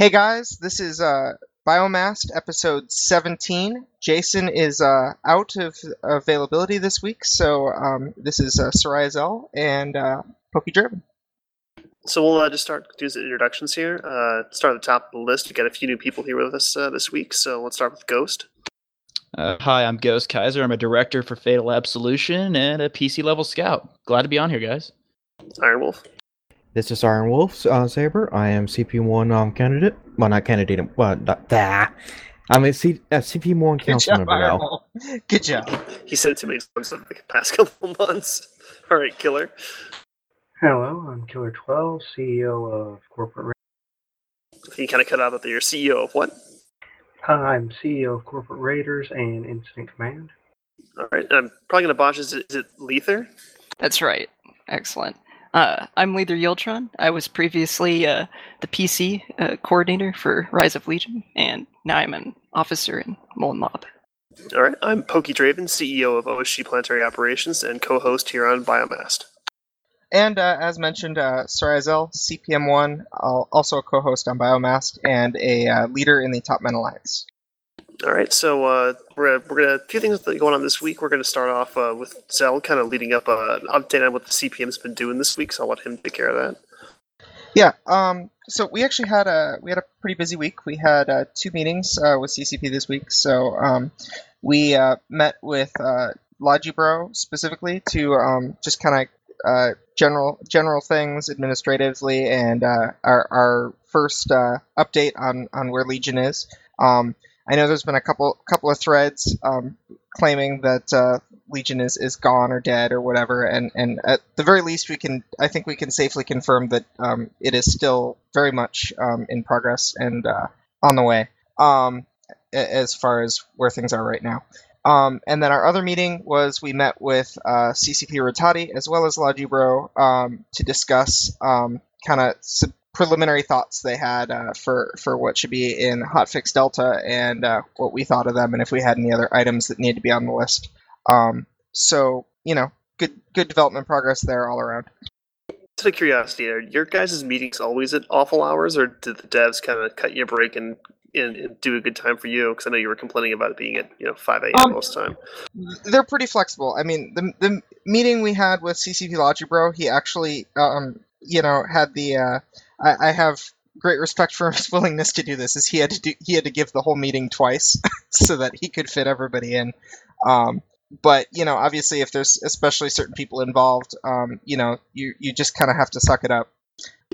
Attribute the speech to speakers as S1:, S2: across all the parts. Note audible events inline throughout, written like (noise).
S1: Hey guys, this is uh, Biomast episode 17. Jason is uh, out of availability this week, so um, this is uh, Soraya Zell and uh, Pokey Draven.
S2: So we'll uh, just start do some introductions here. Uh, start at the top of the list. We got a few new people here with us uh, this week, so let's start with Ghost.
S3: Uh, hi, I'm Ghost Kaiser. I'm a director for Fatal Absolution and a PC level scout. Glad to be on here, guys.
S2: Iron Wolf.
S4: This is Iron Wolf uh, Saber. I am CP1 um, candidate. Well, not candidate. Well, not that. I'm a C- uh, CP1
S1: Good
S4: council member now.
S1: Good job.
S2: He said it too many times in the past couple months. (laughs) All right, Killer.
S5: Hello, I'm Killer 12, CEO of Corporate. Ra-
S2: He kind of cut out that you're CEO of what?
S5: I'm CEO of Corporate Raiders and Incident Command.
S2: All right, I'm probably gonna botch. Is it, is it Lether?
S6: That's right. Excellent. Uh, I'm Leader Yiltron. I was previously uh, the PC uh, coordinator for Rise of Legion, and now I'm an officer in Molten Mob.
S2: All right, I'm Pokey Draven, CEO of OSG Planetary Operations and co-host here on Biomast.
S1: And uh, as mentioned, uh, Soraya Zell, CPM1, also a co-host on Biomast and a uh, leader in the Top Men Alliance.
S2: All right, so uh, we're gonna, we're gonna a few things going on this week. We're gonna start off uh, with Zell, kind of leading up uh, an update on what the CPM's been doing this week. So I'll let him take care of that.
S1: Yeah. Um. So we actually had a we had a pretty busy week. We had uh, two meetings uh, with CCP this week. So um, we uh, met with uh, Logibro specifically to um, just kind of uh, general general things administratively and uh, our our first uh, update on on where Legion is. Um, I know there's been a couple couple of threads um, claiming that uh, Legion is, is gone or dead or whatever, and, and at the very least, we can I think we can safely confirm that um, it is still very much um, in progress and uh, on the way um, as far as where things are right now. Um, and then our other meeting was we met with uh, CCP Rattati as well as Logibro um, to discuss kind of sub- preliminary thoughts they had uh, for for what should be in Hotfix Delta and uh, what we thought of them and if we had any other items that need to be on the list. Um, so you know, good good development progress there all around.
S2: Out of curiosity, are your guys' meetings always at awful hours, or did the devs kind of cut you a break and, and, and do a good time for you? Because I know you were complaining about it being at you know five a.m.
S1: Um,
S2: most time.
S1: They're pretty flexible. I mean, the the meeting we had with CCP Logibro, he actually um, you know had the uh, I, I have great respect for (laughs) his willingness to do this. Is he had to do he had to give the whole meeting twice (laughs) so that he could fit everybody in. Um, but you know, obviously, if there's especially certain people involved, um, you know, you you just kind of have to suck it up.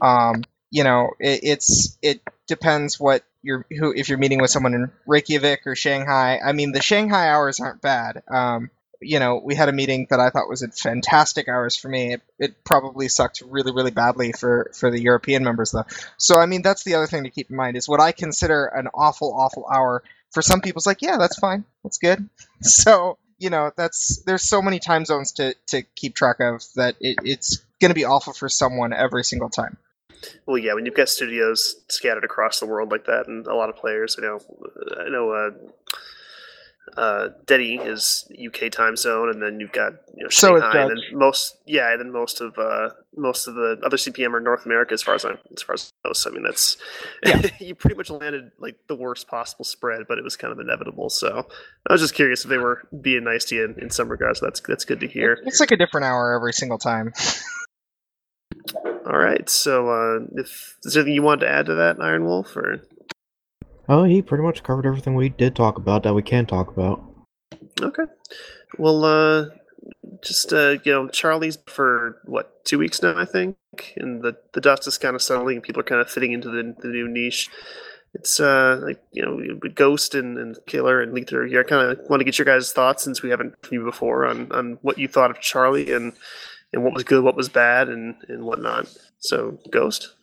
S1: Um, you know, it, it's it depends what you're who if you're meeting with someone in Reykjavik or Shanghai. I mean, the Shanghai hours aren't bad. Um, you know, we had a meeting that I thought was at fantastic hours for me. It, it probably sucked really, really badly for for the European members though. So I mean, that's the other thing to keep in mind is what I consider an awful, awful hour. For some people's like, yeah, that's fine, that's good. (laughs) So you know, that's there's so many time zones to to keep track of that it, it's going to be awful for someone every single time.
S2: Well, yeah, when you've got studios scattered across the world like that, and a lot of players, you know, I know uh, uh, Deddy is UK time zone, and then you've got you know
S1: So
S2: Shanghai, and then most yeah, and then most of uh, most of the other CPM are North America, as far as I'm as far as I know. So I mean, that's (laughs) you pretty much landed like the worst possible spread, but it was kind of inevitable. So I was just curious if they were being nice to you in, in some regards. That's that's good to hear.
S1: It's like a different hour every single time.
S2: All right, so uh, if is there anything you wanted to add to that, Iron Wolf, or
S4: Oh, he pretty much covered everything we did talk about that we can talk about.
S2: Okay. Well, uh, just uh, you know, Charlie's for what two weeks now, I think, and the the dust is kind of settling. and People are kind of fitting into the, the new niche. It's uh, like you know, Ghost and, and Killer and Lether here. I kind of want to get your guys' thoughts since we haven't from you before on on what you thought of Charlie and and what was good, what was bad, and and whatnot. So, Ghost.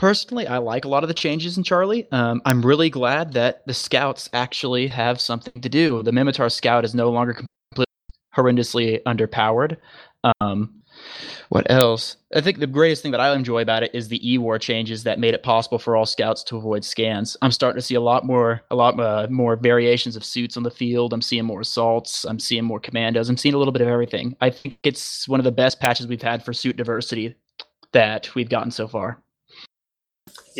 S3: Personally, I like a lot of the changes in Charlie. Um, I'm really glad that the scouts actually have something to do. The Minmatar scout is no longer completely horrendously underpowered. Um, what else? I think the greatest thing that I enjoy about it is the E-war changes that made it possible for all scouts to avoid scans. I'm starting to see a lot more, a lot uh, more variations of suits on the field. I'm seeing more assaults. I'm seeing more commandos. I'm seeing a little bit of everything. I think it's one of the best patches we've had for suit diversity that we've gotten so far.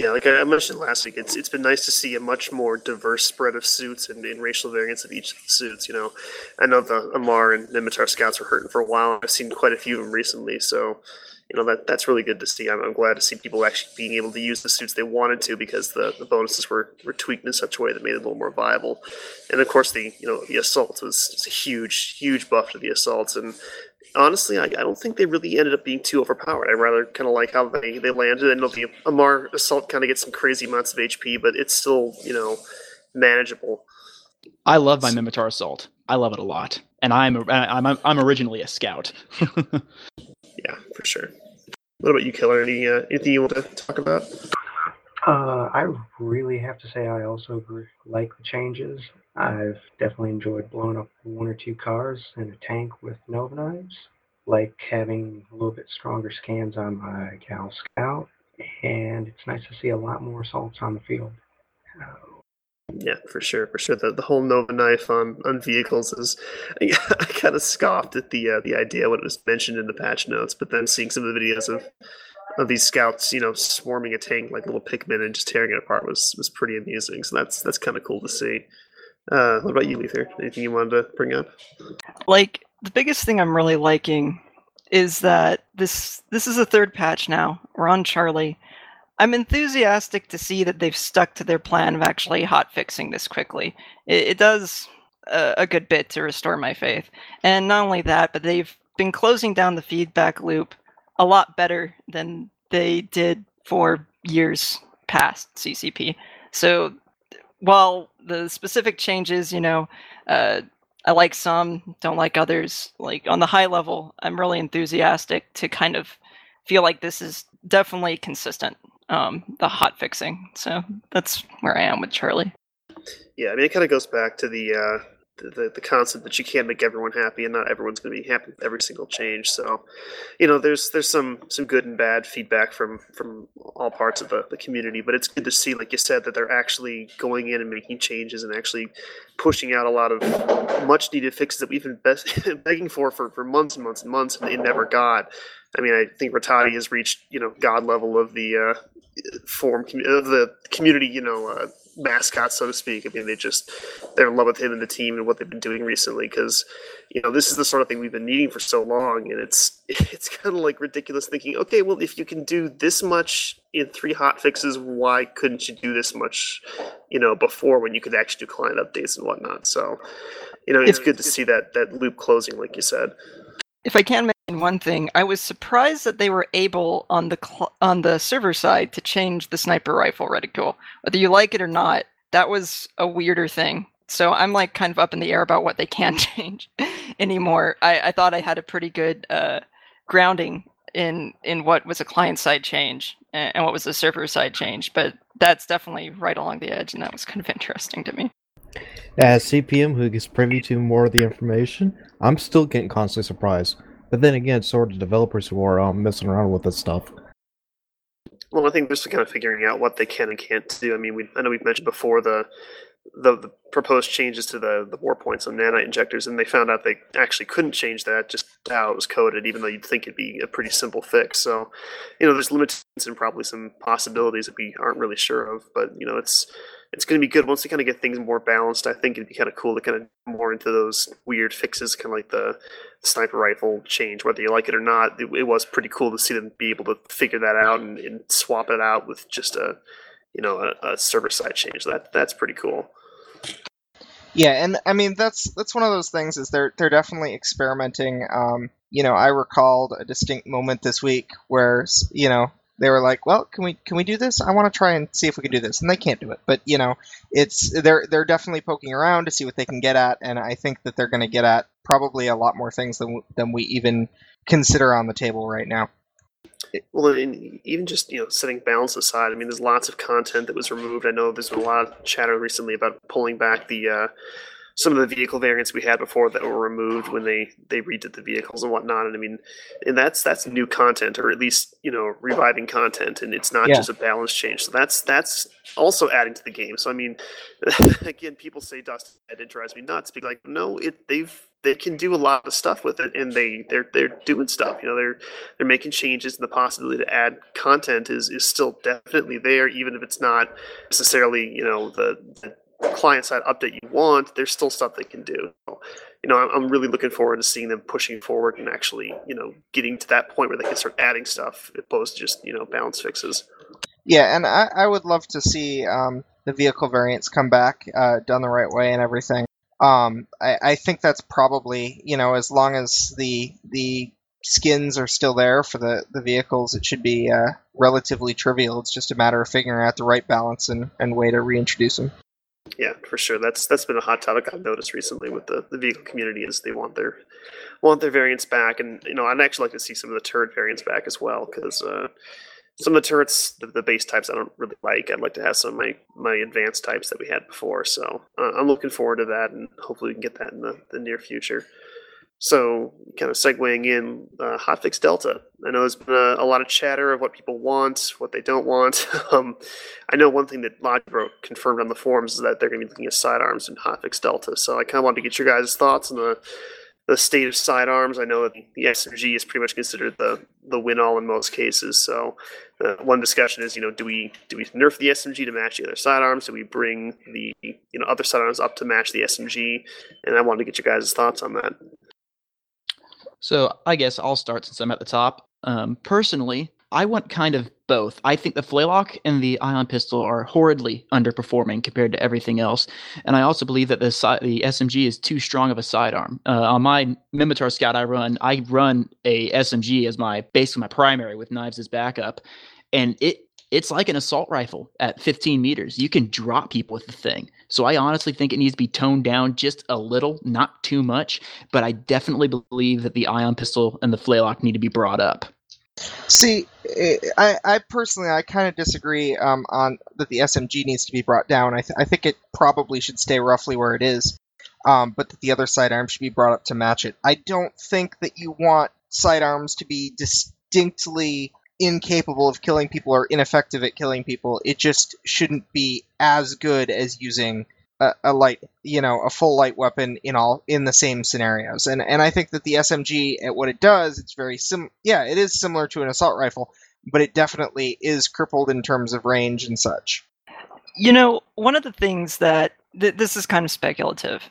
S2: Yeah, like I mentioned last week, it's it's been nice to see a much more diverse spread of suits and, and racial variants of each of the suits. You know, I know the Amarr and Minmatar scouts were hurting for a while. I've seen quite a few of them recently, so you know that that's really good to see. I'm, I'm glad to see people actually being able to use the suits they wanted to because the, the bonuses were, were tweaked in such a way that made it a little more viable. And of course, the you know the assault was, was a huge huge buff to the assaults, and honestly, I, I don't think they really ended up being too overpowered. I rather kind of like how they, they landed. Know the Amarr assault kind of gets some crazy amounts of HP, but it's still you know manageable.
S3: I love my Minmatar assault. I love it a lot, and I'm I'm I'm, I'm originally a scout. (laughs)
S2: yeah, for sure. What about you, Killer? Any uh, anything you want to talk about?
S5: Uh, I really have to say I also like the changes. I've definitely enjoyed blowing up one or two cars and a tank with Nova knives, like having a little bit stronger scans on my Gal Scout, and it's nice to see a lot more assaults on the field.
S2: Yeah, for sure, for sure. The the whole Nova knife on, on vehicles is, (laughs) I, I kind of scoffed at the uh, the idea when it was mentioned in the patch notes, but then seeing some of the videos of of these scouts, you know, swarming a tank like little Pikmin and just tearing it apart was was pretty amusing. So that's that's kind of cool to see. Uh, what about you, Lether? Anything you wanted to bring up?
S6: Like the biggest thing I'm really liking is that this this is a third patch now. We're on Charlie. I'm enthusiastic to see that they've stuck to their plan of actually hot fixing this quickly. It, it does a, a good bit to restore my faith, and not only that, but they've been closing down the feedback loop a lot better than they did for years past CCP. So while the specific changes, you know, uh, I like some, don't like others. Like on the high level, I'm really enthusiastic to kind of feel like this is definitely consistent. Um, the hot fixing. So that's where I am with Charlie.
S2: Yeah, I mean, it kind of goes back to the uh, the, the concept that you can't make everyone happy and not everyone's going to be happy with every single change. So you know there's there's some some good and bad feedback from from all parts of the, the community but it's good to see like you said that they're actually going in and making changes and actually pushing out a lot of much needed fixes that we've been be- (laughs) begging for, for for months and months and months and they never got. I mean, I think Rattati has reached, you know, god level of the uh, form of the community, you know, uh, mascot, so to speak. I mean, they just they're in love with him and the team and what they've been doing recently because you know this is the sort of thing we've been needing for so long, and it's (laughs) it's kind of like ridiculous thinking. Okay, well, if you can do this much in three hot fixes, why couldn't you do this much, you know, before when you could actually do client updates and whatnot? So, you know, it's good to see that that loop closing, like you said.
S6: If I can mention one thing, I was surprised that they were able on the cl- on the server side to change the sniper rifle reticule. Whether you like it or not, that was a weirder thing. So I'm like kind of up in the air about what they can (laughs) change anymore. I, I thought I had a pretty good uh, grounding in in what was a client side change and what was a server side change, but that's definitely right along the edge, and that was kind of interesting to me.
S4: As CPM, who gets privy to more of the information, I'm still getting constantly surprised. But then again, so are the developers who are um, messing around with this stuff.
S2: Well, I think just kind of figuring out what they can and can't do. I mean, we, I know we've mentioned before the, the the proposed changes to the the war points on nanite injectors, and they found out they actually couldn't change that just how it was coded, even though you'd think it'd be a pretty simple fix. So, you know, there's limitations and probably some possibilities that we aren't really sure of. But you know, it's it's going to be good once they kind of get things more balanced. I think it'd be kind of cool to kind of more into those weird fixes, kind of like the sniper rifle change, whether you like it or not. It, it was pretty cool to see them be able to figure that out and, and swap it out with just a, you know, a, a server side change. That that's pretty cool.
S1: Yeah, and I mean that's that's one of those things is they're they're definitely experimenting. Um, you know, I recalled a distinct moment this week where you know they were like, "Well, can we can we do this? I want to try and see if we can do this," and they can't do it. But you know, it's they're they're definitely poking around to see what they can get at, and I think that they're going to get at probably a lot more things than than we even consider on the table right now.
S2: Well, even just you know setting balance aside, I mean, there's lots of content that was removed. I know there's been a lot of chatter recently about pulling back the uh, some of the vehicle variants we had before that were removed when they they redid the vehicles and whatnot. And I mean, and that's that's new content, or at least you know reviving content, and it's not
S1: Yeah.
S2: just a balance change. So that's that's also adding to the game. So I mean, (laughs) again, people say Dust it drives me nuts. Be like, no, it they've they can do a lot of stuff with it, and they they're they're doing stuff. You know, they're they're making changes, and the possibility to add content is is still definitely there, even if it's not necessarily you know the, the client side update you want. There's still stuff they can do. So, you know, I'm, really looking forward to seeing them pushing forward and actually you know getting to that point where they can start adding stuff, opposed to just you know balance fixes.
S1: Yeah, and I, I would love to see um, the vehicle variants come back uh, done the right way and everything. Um, I, I think that's probably you know as long as the the skins are still there for the, the vehicles, it should be uh, relatively trivial. It's just a matter of figuring out the right balance and, and way to reintroduce them.
S2: Yeah, for sure. That's that's been a hot topic I've noticed recently with the, the vehicle community is they want their want their variants back, and you know I'd actually like to see some of the turret variants back as well because uh, some of the turrets, the, the base types, I don't really like. I'd like to have some of my my advanced types that we had before. So uh, I'm looking forward to that, and hopefully we can get that in the, the near future. So, kind of segueing in, uh, Hotfix Delta. I know there's been a, a lot of chatter of what people want, what they don't want. (laughs) um, I know one thing that Logibro confirmed on the forums is that they're going to be looking at sidearms in Hotfix Delta. So, I kind of wanted to get your guys' thoughts on the the state of sidearms. I know that the SMG is pretty much considered the the win all in most cases. So, uh, one discussion is, you know, do we do we nerf the SMG to match the other sidearms? Do we bring the you know other sidearms up to match the SMG? And I wanted to get your guys' thoughts on that.
S3: So I guess I'll start since I'm at the top. Um, personally, I want kind of both. I think the Flaylock and the Ion Pistol are horridly underperforming compared to everything else, and I also believe that the the SMG is too strong of a sidearm. Uh, on my Minmatar Scout I run, I run a SMG as my basically my primary with knives as backup, and it it's like an assault rifle at 15 meters. You can drop people with the thing. So I honestly think it needs to be toned down just a little, not too much. But I definitely believe that the ion pistol and the flaylock need to be brought up.
S1: See, eh, I, I personally, I kind of disagree um, on that the SMG needs to be brought down. I, th- I think it probably should stay roughly where it is, um, but that the other sidearm should be brought up to match it. I don't think that you want sidearms to be distinctly incapable of killing people or ineffective at killing people. It just shouldn't be as good as using a, a light, you know, a full light weapon in all in the same scenarios. And and I think that the SMG at what it does, it's very sim. Yeah, it is similar to an assault rifle, but it definitely is crippled in terms of range and such.
S6: You know, one of the things that th- this is kind of speculative,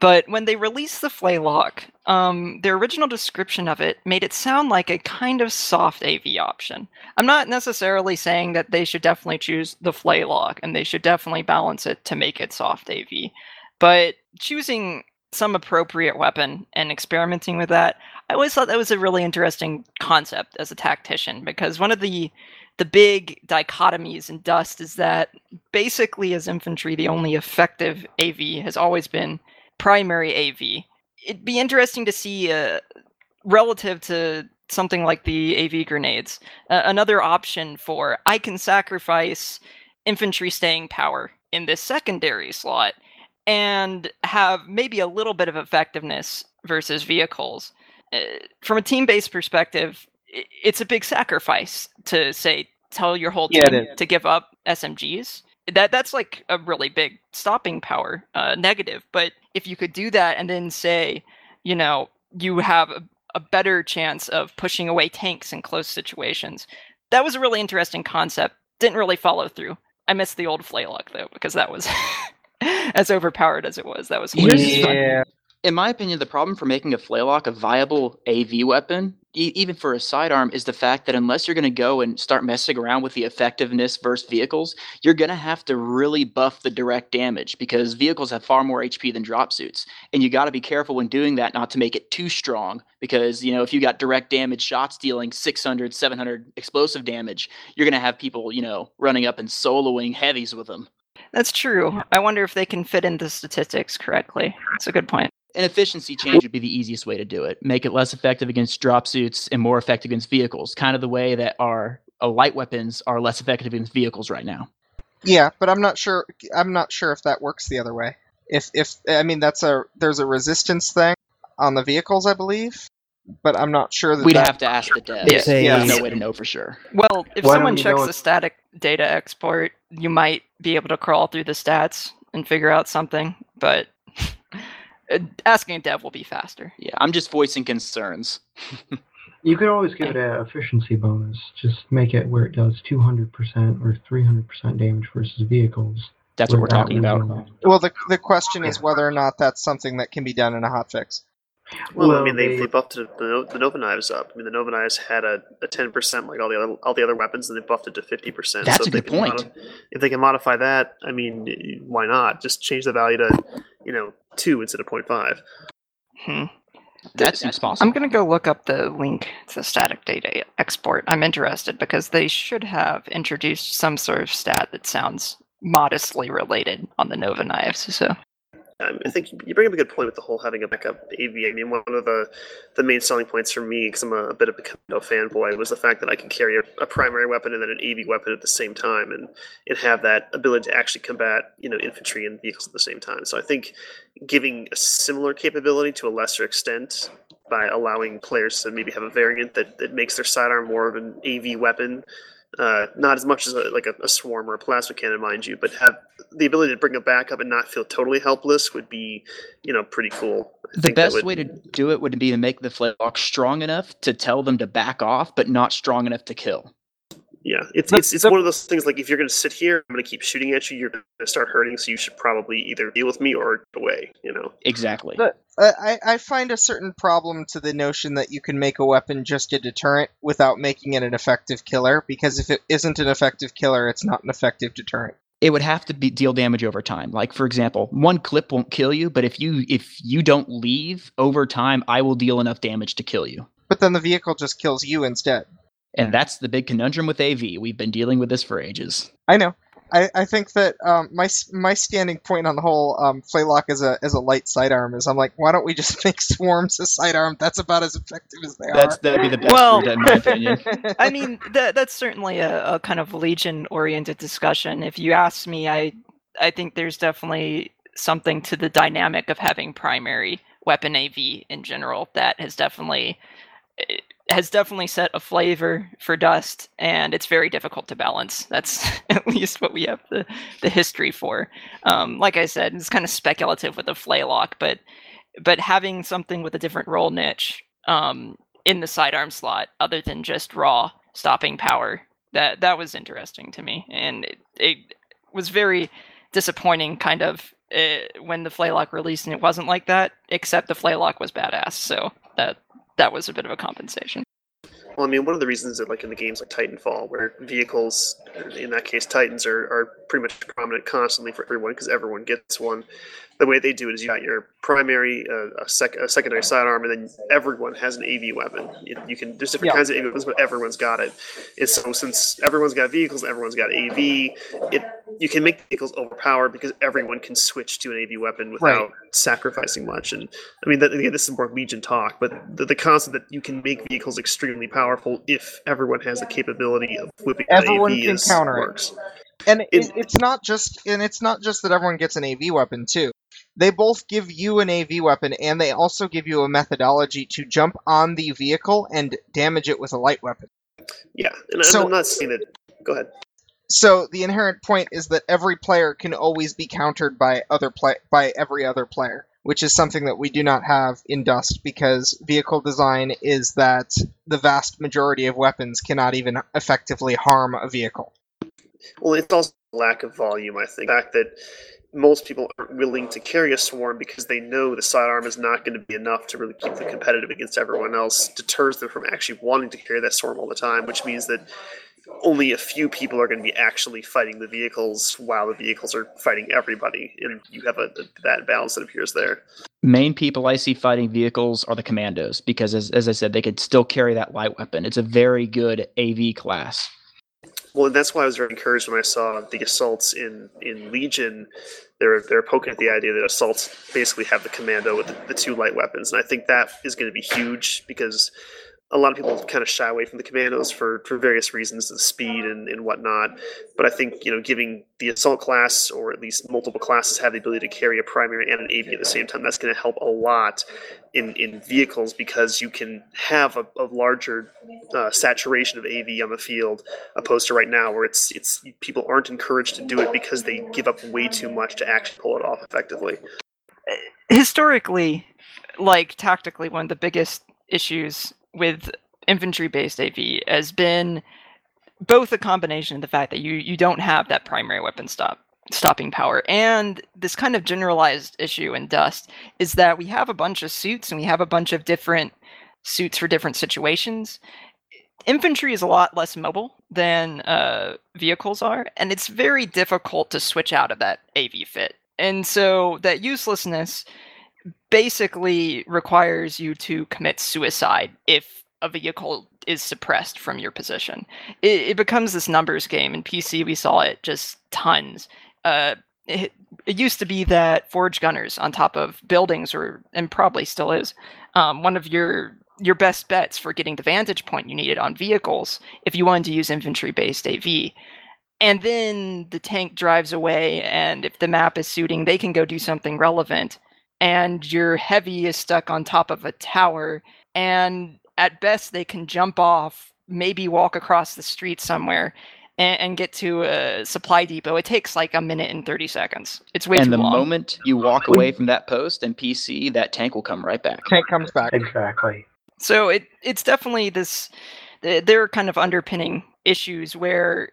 S6: but when they released the Flaylock, um, their original description of it made it sound like a kind of soft AV option. I'm not necessarily saying that they should definitely choose the Flaylock and they should definitely balance it to make it soft AV, but choosing some appropriate weapon and experimenting with that, I always thought that was a really interesting concept as a tactician because one of the the big dichotomies in Dust is that basically, as infantry, the only effective AV has always been primary AV. It'd be interesting to see, uh, relative to something like the AV grenades, uh, another option for I can sacrifice infantry staying power in this secondary slot and have maybe a little bit of effectiveness versus vehicles. Uh, from a team based perspective, it's a big sacrifice to say tell your whole team
S1: is.
S6: to give up SMGs. That that's like a really big stopping power uh, negative. But if you could do that and then say, you know, you have a, a better chance of pushing away tanks in close situations, that was a really interesting concept. Didn't really follow through. I missed the old Flaylock though because that was (laughs) as overpowered as it was. That was.
S1: Yeah.
S3: In my opinion, the problem for making a flaylock a viable AV weapon, e- even for a sidearm, is the fact that unless you're going to go and start messing around with the effectiveness versus vehicles, you're going to have to really buff the direct damage because vehicles have far more HP than drop suits. And you got to be careful when doing that not to make it too strong because, you know, if you got direct damage shots dealing 600, 700 explosive damage, you're going to have people, you know, running up and soloing heavies with them.
S6: That's true. I wonder if they can fit into statistics correctly. That's a good point.
S3: An efficiency change would be the easiest way to do it. Make it less effective against drop suits and more effective against vehicles, kind of the way that our uh, light weapons are less effective against vehicles right now.
S1: Yeah, but I'm not sure. I'm not sure if that works the other way. If if I mean that's a there's a resistance thing on the vehicles, I believe, but I'm not sure that
S3: We'd
S1: that-
S3: have to ask the devs.
S6: Yeah,
S4: Say-
S3: There's no way to know for sure.
S6: Well, if
S5: Why
S6: someone
S5: don't you go
S6: checks the static data export, you might be able to crawl through the stats and figure out something, but Uh, asking a dev will be faster.
S3: Yeah, I'm just voicing concerns. (laughs)
S5: You could always give it an efficiency bonus. Just make it where it does 200% or 300% damage versus vehicles.
S3: That's what we're talking about.
S5: losing.
S1: Well, the the question is whether or not that's something that can be done in a hotfix.
S2: Well, I mean, they,
S5: they-
S2: they buffed the, the, the Nova Knives up. I mean, the Nova Knives had a, a 10% like all the other all the other weapons, and they buffed it to 50%.
S3: That's
S2: so
S3: a good point.
S2: modi- if they can modify that, I mean, why not? Just change the value to, you know, 2 instead of 0.5.
S6: Hmm.
S3: That seems possible.
S6: I'm gonna go look up the link to static data export. I'm interested because they should have introduced some sort of stat that sounds modestly related on the Nova knives. So
S2: Um, I think you bring up a good point with the whole having a backup AV. I mean, one of the the main selling points for me, because I'm a, a bit of a fanboy, was the fact that I can carry a, a primary weapon and then an AV weapon at the same time, and and have that ability to actually combat you know infantry and vehicles at the same time. So I think giving a similar capability to a lesser extent by allowing players to maybe have a variant that, that makes their sidearm more of an AV weapon. Uh, not as much as a, like a, a swarm or a plasma cannon, mind you, but have the ability to bring a backup and not feel totally helpless would be, you know, pretty cool. I
S3: the best
S2: would-
S3: way to do it would be to make the flintlock strong enough to tell them to back off, but not strong enough to kill.
S2: Yeah, it's it's it's one of those things like if you're going to sit here, I'm going to keep shooting at you. You're going to start hurting, so you should probably either deal with me or get away. You know.
S3: Exactly.
S1: But- Uh, I, I find a certain problem to the notion that you can make a weapon just a deterrent without making it an effective killer, because if it isn't an effective killer, it's not an effective deterrent.
S3: it would have to be deal damage over time. Like for example, one clip won't kill you, but if you if you don't leave over time, I will deal enough damage to kill you.
S1: But then the vehicle just kills you instead.
S3: And that's the big conundrum with AV. We've been dealing with this for ages.
S1: I know. I, I think that um, my my standing point on the whole um, Flaylock as a as a light sidearm is I'm like, why don't we just (laughs) make swarms a sidearm? That's about as effective as they
S3: That's that'd be the best
S6: Well-
S3: in my opinion. (laughs) (laughs)
S6: I mean, that that's certainly a, a kind of legion-oriented discussion. If you ask me, I I think there's definitely something to the dynamic of having primary weapon AV in general that has definitely eh, has definitely set a flavor for Dust, and it's very difficult to balance. That's (laughs) at least what we have the the history for. Um, like I said, it's kind of speculative with the flaylock, but but having something with a different role niche um, in the sidearm slot other than just raw stopping power that that was interesting to me and it, it was very disappointing kind of uh, when the flaylock released and it wasn't like that except the flaylock was badass so that that was a bit of a compensation
S2: Well, I mean, one of the reasons that, like in the games like Titanfall, where vehicles, in that case Titans, are, are pretty much prominent constantly for everyone because everyone gets one. The way they do it is you got your primary, uh, a, sec- a secondary sidearm, and then everyone has an AV weapon. You, you can there's different
S1: Yeah.
S2: kinds of AV weapons, but everyone's got it. And so since everyone's got vehicles, everyone's got AV. It you can make vehicles overpowered because everyone can switch to an AV weapon without sacrificing much. And I mean, that, again, this is more Legion talk, but the, the concept that you can make vehicles extremely powerful if everyone has the capability of whipping an
S1: Everyone
S2: AV
S1: can
S2: is,
S1: counter it.
S2: works.
S1: And it,
S2: It-
S1: it's not just and it's not just that everyone gets an AV weapon too. They both give you an AV weapon and they also give you a methodology to jump on the vehicle and damage it with a light weapon.
S2: Yeah, and
S1: So-
S2: I'm not saying that. Go ahead.
S1: So the inherent point is that every player can always be countered by other play by every other player, which is something that we do not have in Dust because vehicle design is that the vast majority of weapons cannot even effectively harm a vehicle.
S2: Well, it's also lack of volume. I think the fact that most people aren't willing to carry a swarm because they know the sidearm is not going to be enough to really keep them competitive against everyone else deters them from actually wanting to carry that swarm all the time, which means that only a few people are going to be actually fighting the vehicles while the vehicles are fighting everybody, and you have a, that balance that appears there.
S3: Main people I see fighting vehicles are the commandos because, as, as I said, they could still carry that light weapon. It's a very good AV class.
S2: Well, and that's why I was very encouraged when I saw the assaults in, in Legion. They're they're poking at the idea that assaults basically have the commando with the, the two light weapons, and I think that is going to be huge because a lot of people kind of shy away from the commandos for, for various reasons, the speed and, and whatnot. But I think you know, giving the assault class or at least multiple classes have the ability to carry a primary and an AV at the same time, that's going to help a lot in, in vehicles because you can have a, a larger uh, saturation of AV on the field opposed to right now where it's it's people aren't encouraged to do it because they give up way too much to actually pull it off effectively.
S6: Historically, like tactically, one of the biggest issues with infantry based AV has been both a combination of the fact that you you don't have that primary weapon stop stopping power. And this kind of generalized issue in dust is that we have a bunch of suits and we have a bunch of different suits for different situations. Infantry is a lot less mobile than uh, vehicles are and it's very difficult to switch out of that av fit. And so that uselessness basically requires you to commit suicide if a vehicle is suppressed from your position. It, it becomes this numbers game. In PC, we saw it just tons. Uh, it, it, used to be that forge gunners on top of buildings, or and probably still is, um, one of your your best bets for getting the vantage point you needed on vehicles if you wanted to use infantry based AV. And then the tank drives away, and if the map is suiting, they can go do something relevant and your heavy is stuck on top of a tower and at best they can jump off maybe walk across the street somewhere and, and get to a supply depot it takes like a minute and 30 seconds it's way too much.
S3: and the
S6: long
S3: moment you walk away from that post and PC, that tank will come right back.
S1: Tank comes back.
S5: Exactly.
S6: so it it's definitely this there are kind of underpinning issues where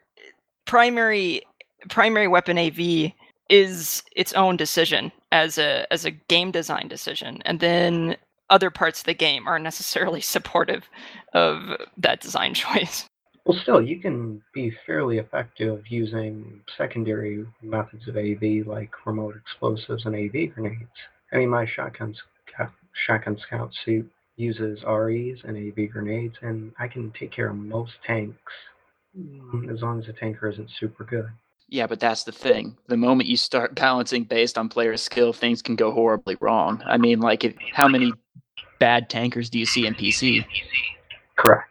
S6: primary primary weapon AV is its own decision as a as a game design decision and then other parts of the game aren't necessarily (laughs) supportive of that design (laughs) choice
S5: Well, still, you can be fairly effective using secondary methods of AV like remote explosives and AV grenades. I mean, my shotgun, shotgun scout suit uses REs and AV grenades, and I can take care of most tanks mm, as long as the tanker isn't super good.
S3: Yeah, but that's the thing. The moment you start (laughs) balancing based on player skill, things can go horribly wrong. I mean, like, if, how many bad tankers do you see in PC?
S5: Correct.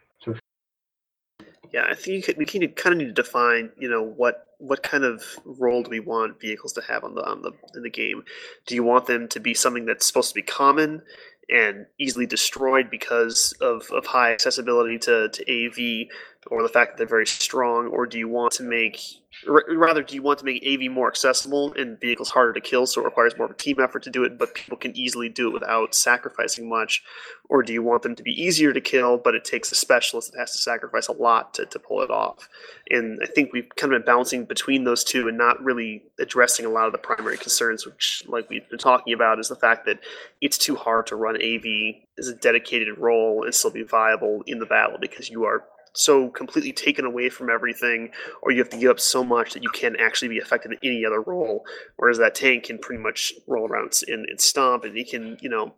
S2: Yeah, I think you could, we kind of need to define, you know, what what kind of role do we want vehicles to have on the on the in the game? Do you want them to be something that's supposed to be common and easily destroyed because of, of high accessibility to, to AV or the fact that they're very strong, or do you want to make r- rather do you want to make AV more accessible and vehicles harder to kill, so it requires more of a team effort to do it, but people can easily do it without sacrificing much, or do you want them to be easier to kill, but it takes a specialist that has to sacrifice a lot to, to pull it off? And I think we've kind of been bouncing between those two and not really addressing a lot of the primary concerns, which, like we've been talking about, is the fact that it's too hard to run AV as a dedicated role and still be viable in the battle because you are so completely taken away from everything, or you have to give up so much that you can't actually be effective in any other role. Whereas that tank can pretty much roll around and, and stomp, and he can, you know.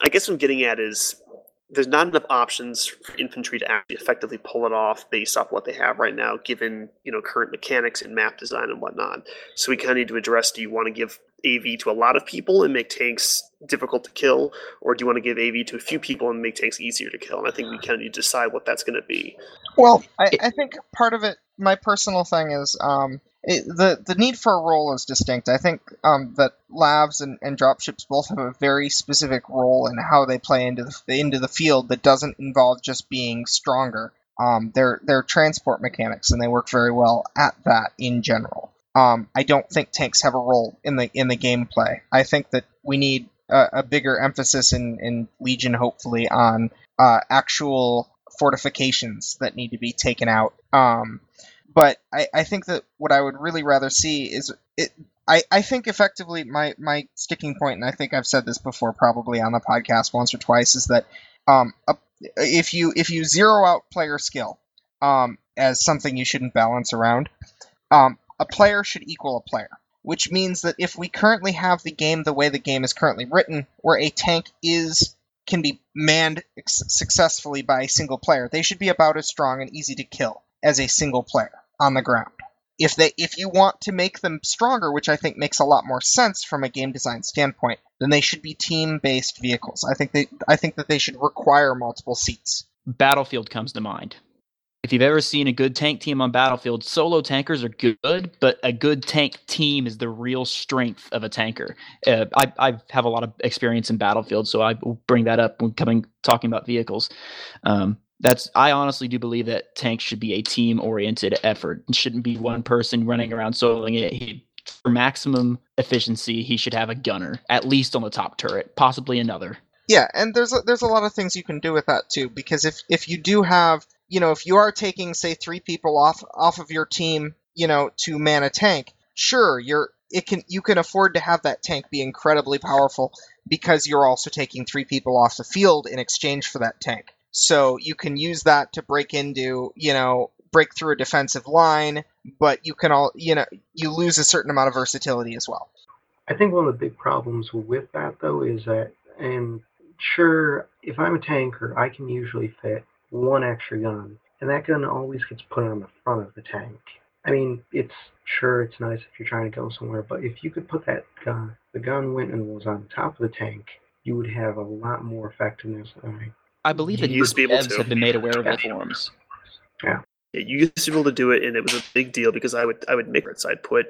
S2: I guess what I'm getting at is there's not enough options for infantry to actually effectively pull it off based off what they have right now, given you know current mechanics and map design and whatnot. So we kind of need to address: Do you want to give AV to a lot of people and make tanks difficult to kill, or do you want to give AV to a few people and make tanks easier to kill? And I think we kind of need to decide what that's going to be.
S1: Well, I, I think part of it, my personal thing is um, it, the the need for a role is distinct. I think um, that labs and, and dropships both have a very specific role in how they play into the into the field that doesn't involve just being stronger. Um, they're they're transport mechanics and they work very well at that in general. Um, I don't think tanks have a role in the in the gameplay. I think that we need a, a bigger emphasis in, in Legion, hopefully, on uh, actual fortifications that need to be taken out. Um, but I, I think that what I would really rather see is it. I, I think effectively my, my sticking point, and I think I've said this before probably on the podcast once or twice, is that um, a, if you if you zero out player skill um, as something you shouldn't balance around, um, a player should equal a player. Which means that if we currently have the game the way the game is currently written, where a tank is can be manned successfully by a single player, they should be about as strong and easy to kill as a single player on the ground. if they if you want to make them stronger, which I think makes a lot more sense from a game design standpoint, then they should be team-based vehicles. I think they I think that they should require multiple seats.
S3: Battlefield comes to mind. If you've ever seen a good tank team on Battlefield, solo tankers are good, but a good tank team is the real strength of a tanker. Uh, I, I have a lot of experience in Battlefield, so I will bring that up when coming talking about vehicles. Um, that's I honestly do believe that tanks should be a team oriented effort. It shouldn't be one person running around soloing it. He, for maximum efficiency, he should have a gunner at least on the top turret, possibly another.
S1: Yeah, and there's a, there's a lot of things you can do with that too because if if you do have, you know, if you are taking say 3 people off off of your team, you know, to man a tank, sure, you're it can you can afford to have that tank be incredibly powerful because you're also taking 3 people off the field in exchange for that tank. So you can use that to break into, you know, break through a defensive line, but you can all, you know, you lose a certain amount of versatility as well.
S5: I think one of the big problems with that though is that, and sure, if I'm a tanker, I can usually fit one extra gun, and that gun always gets put on the front of the tank. I mean, it's sure it's nice if you're trying to go somewhere, but if you could put that gun, the gun went and was on top of the tank, you would have a lot more effectiveness. I
S3: I believe that
S2: You used to be able
S3: devs
S2: to.
S3: have been made aware of it forums.
S2: Yeah, you used to be able to do it, and it was a big deal because I would I would make it. So I'd put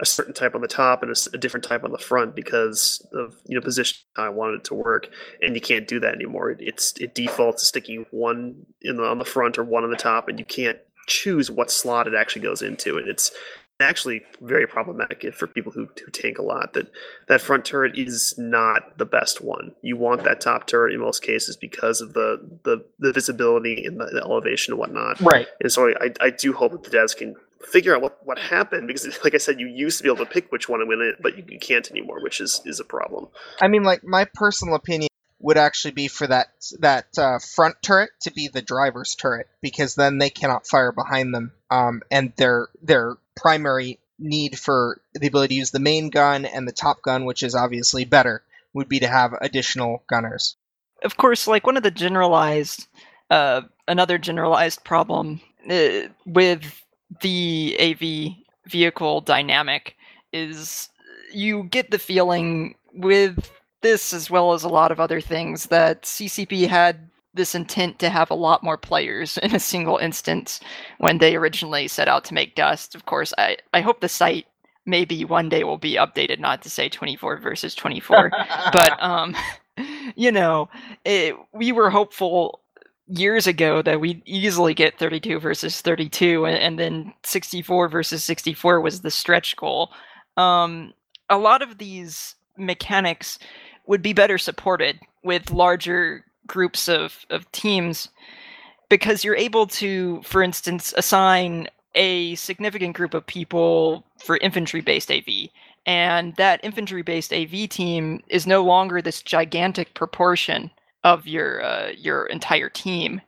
S2: a certain type on the top and a different type on the front because of you know position how I wanted it to work, and you can't do that anymore. It, it's it defaults to sticking one in the, on the front or one on the top, and you can't choose what slot it actually goes into, and it's actually very problematic for people who, who tank a lot that that front turret is not the best one you want that top turret in most cases because of the the, the visibility and the, the elevation and whatnot
S1: Right.
S2: and so I, I do hope that the devs can figure out what, what happened because, (laughs) like I said, you used to be able to pick which one went in, but you, you can't anymore, which is, is a problem.
S1: I mean, like my personal opinion would actually be for that that uh, front turret to be the driver's turret because then they cannot fire behind them, um, and their their primary need for the ability to use the main gun and the top gun, which is obviously better, would be to have additional gunners.
S6: of course, like one of the generalized, uh, another generalized problem uh, with the AV vehicle dynamic is you get the feeling with this as well as a lot of other things that CCP had this intent to have a lot more players (laughs) in a single instance when they originally set out to make Dust. Of course, I, I hope the site maybe one day will be updated not to say 24 versus 24 (laughs) but um (laughs) you know it, we were hopeful years ago that we'd easily get 32 versus 32 and, and then 64 versus 64 was the stretch goal um a lot of these mechanics would be better supported with larger groups of, of teams because you're able to for instance assign a significant group of people for infantry based AV and that infantry based AV team is no longer this gigantic proportion of your uh, your entire team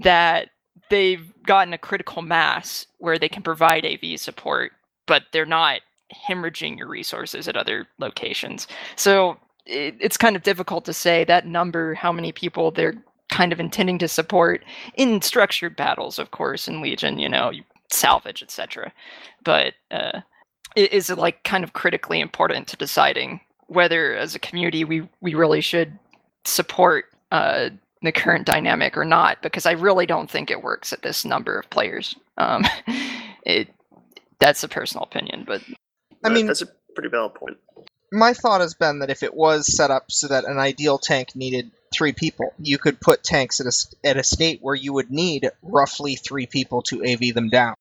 S6: that they've gotten a critical mass where they can provide AV support but they're not hemorrhaging your resources at other locations. So it, it's kind of difficult to say that number how many people they're kind of intending to support in structured battles of course in legion you know salvage etc but uh i- is it like kind of critically important to deciding whether as a community we we really should support uh the current dynamic or not? Because i really don't think it works at this number of players. Um (laughs) it that's a personal opinion but
S1: I mean-
S2: that's a pretty valid point.
S1: My thought has been that if it was set up so that an ideal tank needed three people, you could put tanks at a, at a state where you would need roughly three people to AV them down.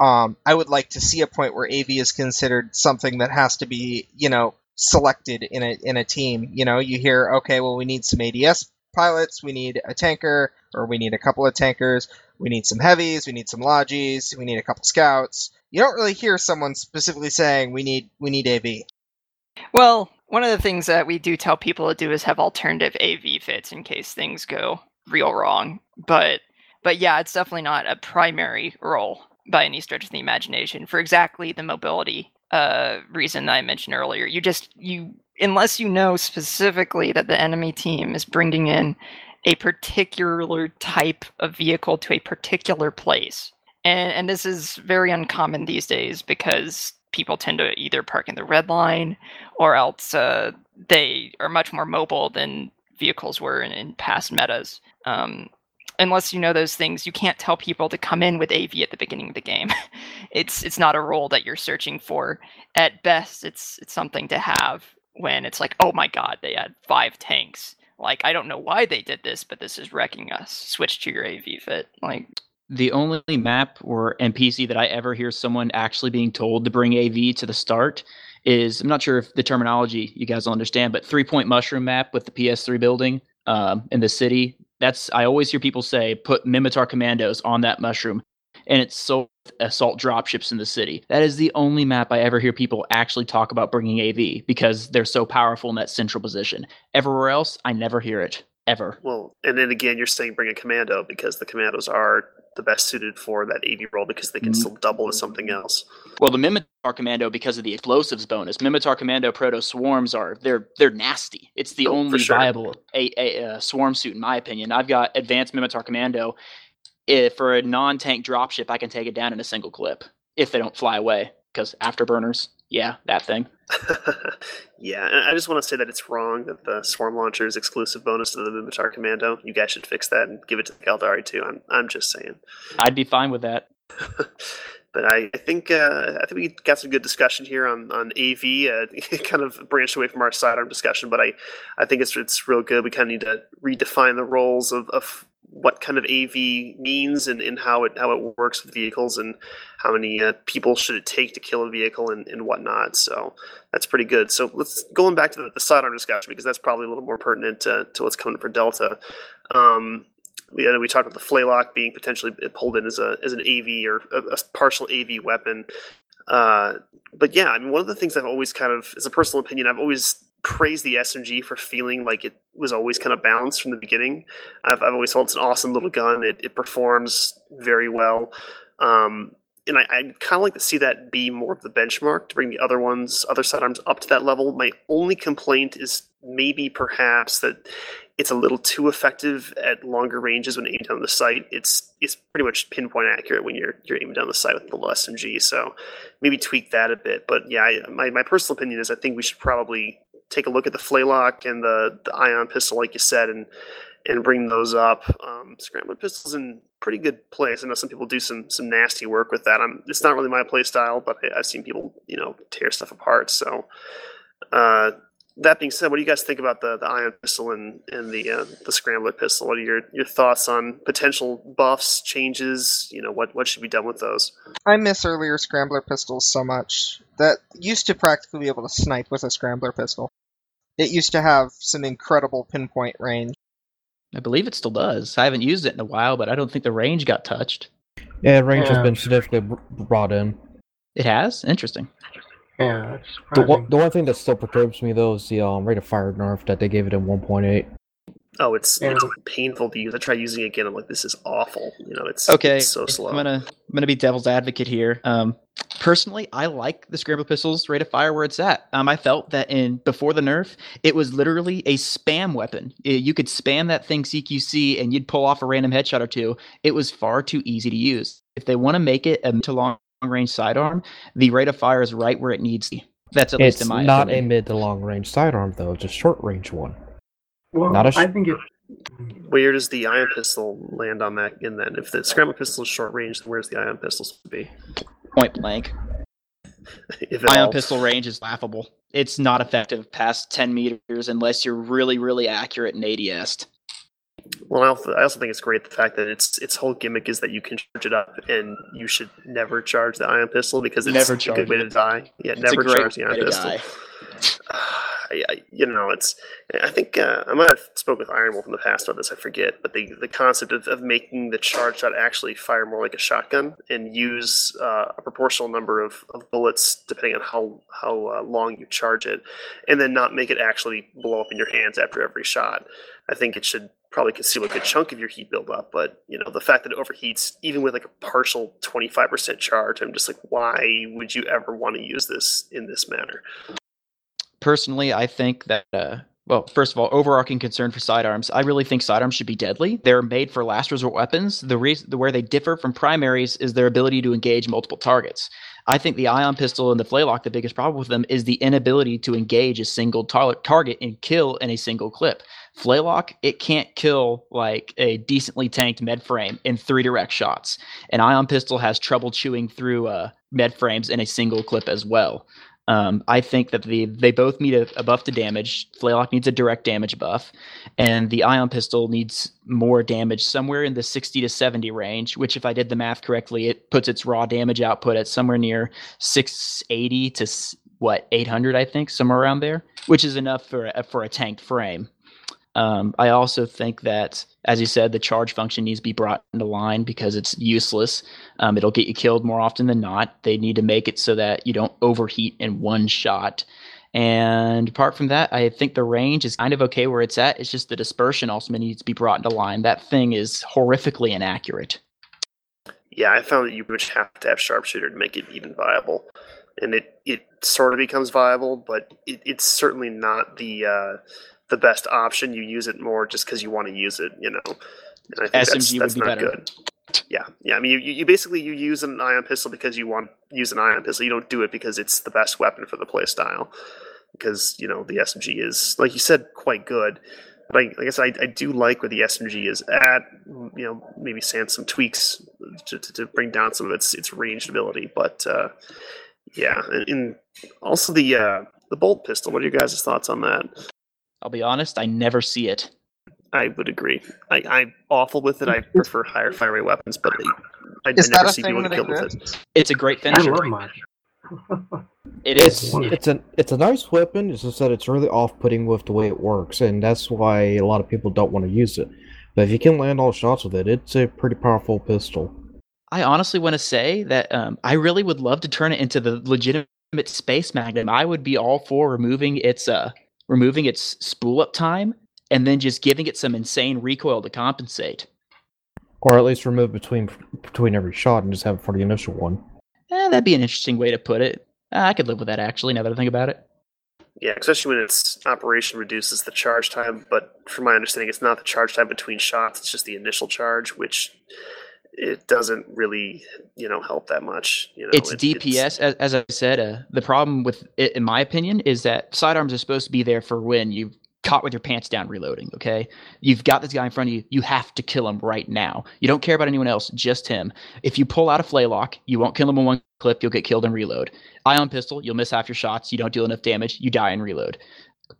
S1: Um, I would like to see a point where AV is considered something that has to be, you know, selected in a in a team. You know, you hear, okay, well, we need some ADS pilots, we need a tanker, or we need a couple of tankers, we need some heavies, we need some logis, we need a couple scouts. You don't really hear someone specifically saying we need we need AV.
S6: Well, one of the things that we do tell people to do is have alternative AV fits in case things go real wrong. But but yeah, it's definitely not a primary role by any stretch of the imagination for exactly the mobility uh, reason that I mentioned earlier. You just you unless you know specifically that the enemy team is bringing in a particular type of vehicle to a particular place and and this is very uncommon these days because people tend to either park in the red line or else uh, they are much more mobile than vehicles were in, in past metas. Um, unless you know those things, you can't tell people to come in with AV at the beginning of the game. (laughs) it's it's not a role that you're searching for. At best, it's it's something to have when it's like, oh my god, they had five tanks. Like I don't know why they did this, but this is wrecking us. Switch to your AV fit. Like
S3: the only map or NPC that I ever hear someone actually being told to bring AV to the start is I'm not sure if the terminology you guys will understand, but three point mushroom map with the PS3 building um, in the city. That's I always hear people say put Minmatar commandos on that mushroom, and it's so assault dropships in the city. That is the only map I ever hear people actually talk about bringing AV because they're so powerful in that central position. Everywhere else, I never hear it ever.
S2: Well, and then again, you're saying bring a commando because the commandos are the best suited for that AV role because they can mm-hmm. still double as something else.
S3: Well, the Minmatar Commando because of the explosives bonus. Minmatar Commando Proto Swarms are they're they're nasty. It's the oh, only sure. viable a, a, a, swarm suit in my opinion. I've got advanced Minmatar Commando. If for a non-tank dropship, I can take it down in a single clip if they don't fly away because afterburners yeah, that thing. (laughs)
S2: yeah, and I just want to say that it's wrong that the Swarm Launcher is exclusive bonus to the Minmatar Commando. You guys should fix that and give it to the Caldari too. I'm, I'm just saying.
S3: I'd be fine with that. (laughs)
S2: but I, I think uh, I think we got some good discussion here on on AV. Uh, (laughs) kind of branched away from our sidearm discussion, but I I think it's it's real good. We kind of need to redefine the roles of, of what kind of AV means and, and how it how it works with vehicles and how many uh, people should it take to kill a vehicle and, and whatnot. So that's pretty good. So let's going back to the, the sidearm discussion because that's probably a little more pertinent to, to what's coming for Delta. Um, we, we talked about the Flaylock being potentially pulled in as a as an AV or a, a partial AV weapon. Uh, but yeah, I mean, one of the things I've always kind of, as a personal opinion, I've always praise the SMG for feeling like it was always kind of balanced from the beginning. I've, I've always felt it's an awesome little gun. It, it performs very well. Um, and I, I kind of like to see that be more of the benchmark to bring the other ones, other sidearms up to that level. My only complaint is maybe perhaps that it's a little too effective at longer ranges when aimed down the sight. It's it's pretty much pinpoint accurate when you're you're aiming down the sight with the little SMG. So maybe tweak that a bit. But yeah, I, my my personal opinion is I think we should probably take a look at the Flaylock and the, the ion pistol, like you said, and and bring those up. Um, scrambling pistols in pretty good place. I know some people do some some nasty work with that. I'm, it's not really my play style, but I, have seen people you know tear stuff apart. So uh, that being said, what do you guys think about the, the ion pistol and, and the uh, the scrambler pistol? What are your, your thoughts on potential buffs, changes? You know, what what should be done with those?
S1: I miss earlier scrambler pistols so much. That used to practically be able to snipe with a scrambler pistol. It used to have some incredible pinpoint range.
S3: I believe it still does. I haven't used it in a while, but I don't think the range got touched.
S4: Yeah, range yeah. has been significantly brought in.
S3: It has. Interesting.
S5: Yeah,
S4: the one, the one thing that still perturbs me though is the um, rate of fire nerf that they gave it in 1.8.
S2: Oh, it's, yeah. it's painful to use. I try using it again. I'm like, this is awful. You know, it's
S3: okay.
S2: It's so slow.
S3: I'm gonna I'm gonna be devil's advocate here. Um, personally, I like the scramble pistols rate of fire where it's at. Um, I felt that in before the nerf, it was literally a spam weapon. It, you could spam that thing CQC and you'd pull off a random headshot or two. It was far too easy to use. If they want to make it a mid to long range sidearm, the rate of fire is right where it needs to be. That's at
S4: it's
S3: least in my
S4: not
S3: opinion.
S4: a mid to long range sidearm though. It's a short range one.
S5: Well, not a sh- I think it.
S2: Where does the ion pistol land on that? And then, if the scramble pistol is short range, then where's the ion pistol supposed to be?
S3: Point blank. (laughs) ion all... pistol range is laughable. It's not effective past ten meters unless you're really, really accurate and ADS.
S2: Well, I also, think it's great the fact that its its whole gimmick is that you can charge it up, and you should never charge the ion pistol because it's never a good way to die. Yeah, it's never charge the ion pistol. (sighs) (sighs) I, I, you know, it's. I think uh, I might have spoke with Iron Wolf in the past about this. I forget, but the the concept of, of making the charge shot actually fire more like a shotgun and use uh, a proportional number of, of bullets depending on how how uh, long you charge it, and then not make it actually blow up in your hands after every shot. I think it should probably consume a good chunk of your heat buildup. But you know, the fact that it overheats, even with like a partial 25% charge, I'm just like, why would you ever want to use this in this manner?
S3: Personally, I think that uh, well, first of all, overarching concern for sidearms. I really think sidearms should be deadly. They're made for last resort weapons. The reason the where they differ from primaries is their ability to engage multiple targets. I think the ion pistol and the flaylock, the biggest problem with them is the inability to engage a single tar- target and kill in a single clip. Flaylock, it can't kill like a decently tanked med frame in three direct shots. An ion pistol has trouble chewing through uh, med frames in a single clip as well. Um, I think that the they both need a, a, buff to damage. Flaylock needs a direct damage buff, and the ion pistol needs more damage, somewhere in the 60 to 70 range. Which, if I did the math correctly, it puts its raw damage output at somewhere near 680 to what 800, I think, somewhere around there, which is enough for a, for a tanked frame. Um, I also think that, as you said, the charge function needs to be brought into line because it's useless. Um, it'll get you killed more often than not. They need to make it so that you don't overheat in one shot. And apart from that, I think the range is kind of okay where it's at. It's just the dispersion also needs to be brought into line. That thing is horrifically inaccurate.
S2: Yeah, I found that you would have to have sharpshooter to make it even viable. And it, it sort of becomes viable, but it, it's certainly not the uh, the best option. You use it more just because you want to use it, you know.
S3: And I think SMG that's, that's not better. good.
S2: Yeah, yeah. I mean, you, you basically you use an ion pistol because you want to use an ion pistol. You don't do it because it's the best weapon for the play style. Because you know the SMG is, like you said, quite good. But I, I guess I, I do like where the SMG is at. You know, maybe sans some tweaks to, to, to, bring down some of its its ranged ability. But uh, yeah, and, and also the uh, the bolt pistol. What are your guys' thoughts on that?
S3: I'll be honest, I never see it.
S2: I would agree. I, I'm awful with it. I prefer higher fire rate weapons, but I, I, I never see people get killed with it.
S3: It's a great finisher.
S5: I love mine.
S3: it is.
S4: It's, it's a it's a nice weapon. It's just that it's really off-putting with the way it works, and that's why a lot of people don't want to use it. But if you can land all shots with it, it's a pretty powerful pistol.
S3: I honestly want to say that um, I really would love to turn it into the legitimate space magnum. I would be all for removing its uh, removing its spool up time, and then just giving it some insane recoil to compensate.
S4: Or at least remove between between every shot and just have it for the initial one.
S3: Eh, that'd be an interesting way to put it. I could live with that actually. Now that I think about it.
S2: Yeah, especially when its operation reduces the charge time. But from my understanding, it's not the charge time between shots; it's just the initial charge, which it doesn't really you know help that much you know
S3: it's it, dps it's, as, as i said uh, the problem with it in my opinion is that sidearms are supposed to be there for when you've caught with your pants down reloading okay? You've got this guy in front of you you have to kill him right now. You don't care about anyone else just him. If you pull out a flaylock you won't kill him in one clip you'll get killed and reload. Ion pistol you'll miss half your shots you don't deal enough damage you die and reload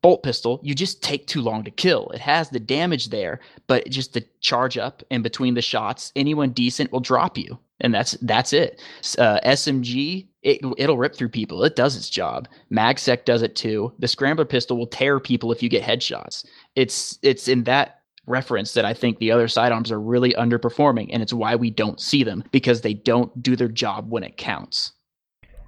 S3: bolt pistol, you just take too long to kill. It has the damage there, but just the charge up in between the shots, anyone decent will drop you, and that's that's it. Uh, SMG, it, it'll rip through people. It does its job. Magsec does it too. The scrambler pistol will tear people if you get headshots. It's it's in that reference that I think the other sidearms are really underperforming, and it's why we don't see them because they don't do their job when it counts.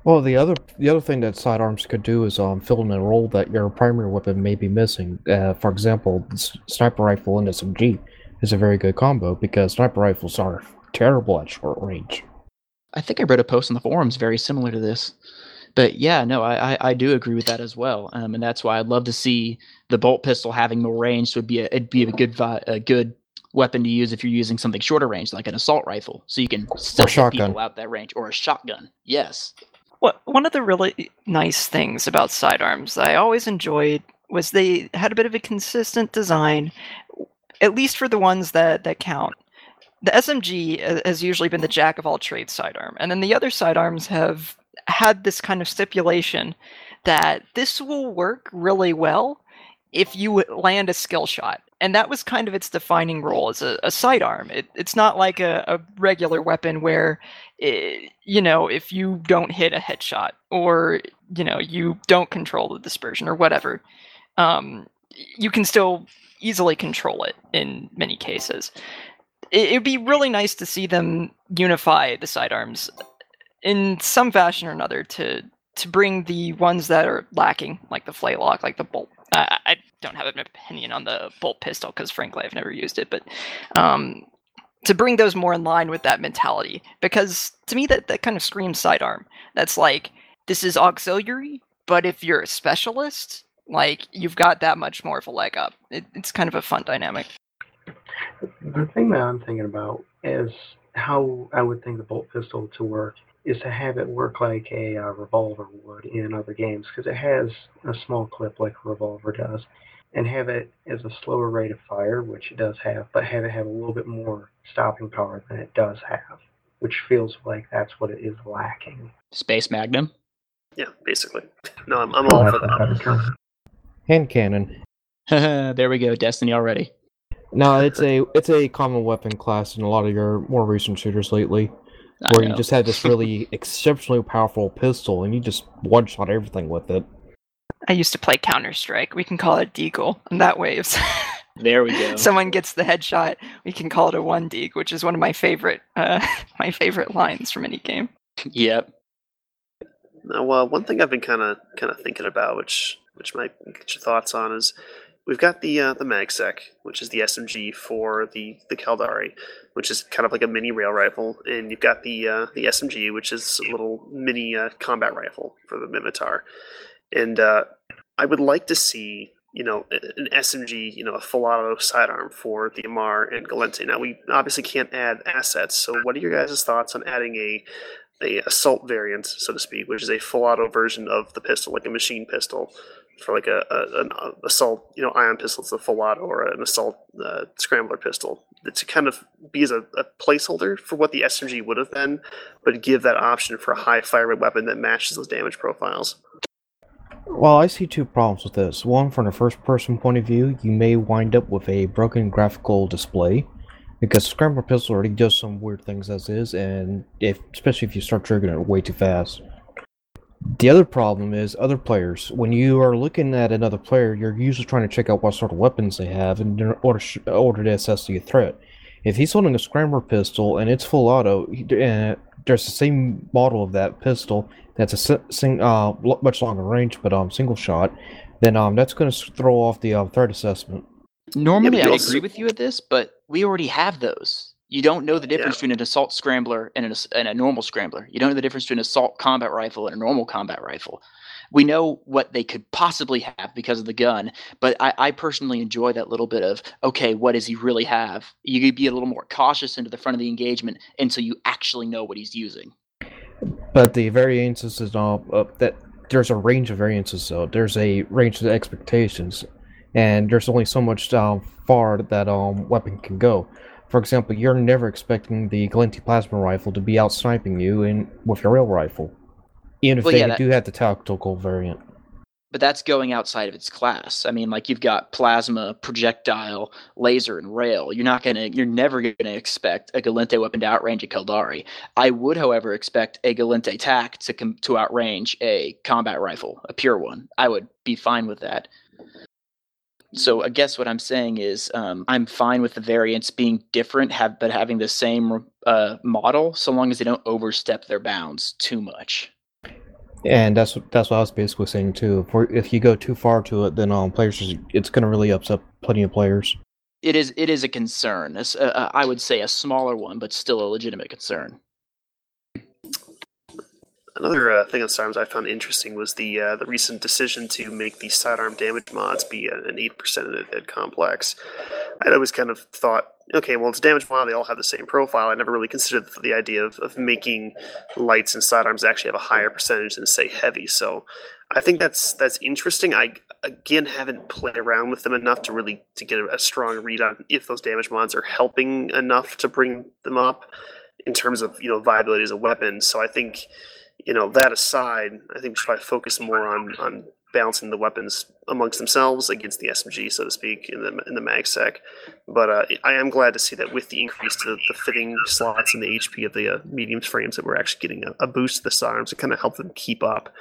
S4: Well, the other the other thing that sidearms could do is um, fill in a role that your primary weapon may be missing. Uh, for example, sniper rifle and SMG is a very good combo because sniper rifles are terrible at short range.
S3: I think I read a post on the forums very similar to this. But yeah, no, I, I, I do agree with that as well, um, and that's why I'd love to see the bolt pistol having more range. So it'd be a, it'd be a good a good weapon to use if you're using something shorter range, like an assault rifle, so you can still people out that range, or a shotgun. Yes,
S6: what, one of the really nice things about sidearms I always enjoyed was they had a bit of a consistent design, at least for the ones that, that count. The SMG has usually been the jack of all trades sidearm, and then the other sidearms have had this kind of stipulation that this will work really well if you land a skill shot and that was kind of its defining role as a, a sidearm. It, it's not like a, a regular weapon where, you know, if you don't hit a headshot or you know you don't control the dispersion or whatever, um, you can still easily control it in many cases. It would be really nice to see them unify the sidearms in some fashion or another to to bring the ones that are lacking, like the flaylock, like the bolt I, I don't have an opinion on the bolt pistol because frankly I've never used it, but um, to bring those more in line with that mentality because to me that that kind of screams sidearm. That's like this is auxiliary, but if you're a specialist, like you've got that much more of a leg up. It, it's kind of a fun dynamic.
S5: The thing that I'm thinking about is how I would think the bolt pistol to work is to have it work like a uh, revolver would in other games because it has a small clip like a revolver does, and have it as a slower rate of fire, which it does have, but have it have a little bit more stopping power than it does have, which feels like that's what it is lacking.
S3: Space Magnum.
S2: Yeah, basically. (laughs) No, I'm, I'm all for
S5: that's a better
S2: that. (laughs)
S4: Hand cannon. (laughs)
S3: there we go, Destiny already.
S4: No, it's a it's a common weapon class in a lot of your more recent shooters lately,
S3: I
S4: where you just have this really exceptionally powerful pistol and you just one shot everything with it.
S6: I used to play Counter Strike. We can call it Deagle, and that waves. (laughs)
S3: There we go.
S6: someone gets the headshot, we can call it a one Deag, which is one of my favorite uh, (laughs) my favorite lines from any game.
S3: yep.
S2: Now, uh, one thing I've been kind of kind of thinking about, which which might get your thoughts on, is we've got the uh, the Magsec, which is the SMG for the the Caldari, which is kind of like a mini rail rifle, and you've got the uh, the SMG, which is a little mini uh, combat rifle for the Minmatar, and uh, I would like to see. You know, an SMG, you know, a full auto sidearm for the Amarr and Gallente. Now, we obviously can't add assets, so what are your guys' thoughts on adding a a assault variant, so to speak, which is a full auto version of the pistol, like a machine pistol, for like a, a an uh, assault, you know, ion pistol. It's a full auto or an assault uh, scrambler pistol. To kind of be as a, a placeholder for what the SMG would have been, but give that option for a high fire rate weapon that matches those damage profiles.
S4: Well, I see two problems with this. One, from a first person point of view, you may wind up with a broken graphical display. Because Scrambler Pistol already does some weird things as is, and if especially if you start triggering it way too fast. The other problem is other players. When you are looking at another player, you're usually trying to check out what sort of weapons they have in order order to assess the threat. If he's holding a Scrambler pistol and it's full auto, uh, there's the same model of that pistol that's a si- sing, uh, much longer range, but um, single shot. Then um, that's going to throw off the um, threat assessment.
S3: Normally,
S2: you
S3: I agree with you at this, but we already have those. You don't know the difference
S2: Yeah.
S3: between an assault scrambler and, an, and a normal scrambler. You don't know the difference between an assault combat rifle and a normal combat rifle. We know what they could possibly have because of the gun, but I, I personally enjoy that little bit of okay, what does he really have? You could be a little more cautious into the front of the engagement until you actually know what he's using.
S4: But the variances is all uh, that there's a range of variances. So there's a range of expectations, and there's only so much um, far that um weapon can go. For example, you're never expecting the Gallente plasma rifle to be out sniping you in with your rail rifle, even if
S3: Well,
S4: they
S3: yeah, that-
S4: do have the tactical variant.
S3: But that's going outside of its class. I mean, like you've got plasma, projectile, laser, and rail. You're not gonna, you're never gonna expect a Gallente weapon to outrange a Caldari. I would, however, expect a Gallente tac to com- to outrange a combat rifle, a pure one. I would be fine with that. So I guess what I'm saying is um, I'm fine with the variants being different, have but having the same uh, model, so long as they don't overstep their bounds too much.
S4: And that's that's what I was basically saying too. If, if you go too far to it, then um players it's going to really upset plenty of players.
S3: it is it is a concern. Uh, uh, I would say a smaller one, but still a legitimate concern.
S2: Another uh, thing on sidearms I found interesting was the uh, the recent decision to make the sidearm damage mods be an eight percent at, complex. I'd always kind of thought, okay, well, it's a damage mod; they all have the same profile. I never really considered the idea of, of making lights and sidearms actually have a higher percentage than say heavy. So, I think that's that's interesting. I again haven't played around with them enough to really to get a, a strong read on if those damage mods are helping enough to bring them up in terms of you know viability as a weapon. So I think you know that aside, I think we should probably focus more on on balancing the weapons amongst themselves against the SMG, so to speak, in the in the mag magsec. But uh, I am glad to see that with the increase to the fitting slots and the HP of the uh, frames, that we're actually getting a, a boost to the sidearms to kind of help them keep up.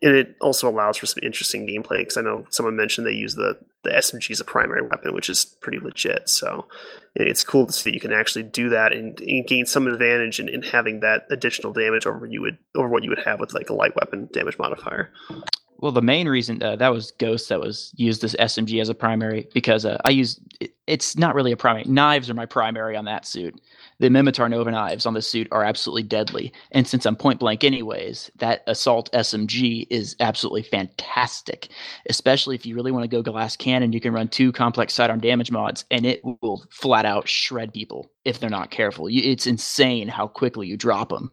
S2: And it also allows for some interesting gameplay because I know someone mentioned they use the the SMG as a primary weapon, which is pretty legit. So it's cool to see that you can actually do that and, and gain some advantage in, in having that additional damage over you would over what you would have with like a light weapon damage modifier.
S3: Well, the main reason uh, that was Ghost that was used as SMG as a primary because uh, I use it, it's not really a primary. Knives are my primary on that suit. The Minmatar Nova knives on the suit are absolutely deadly, and since I'm point blank anyways, that assault SMG is absolutely fantastic. Especially if you really want to go glass cannon, you can run two complex sidearm damage mods, and it will flat out shred people if they're not careful. You, it's insane how quickly you drop them.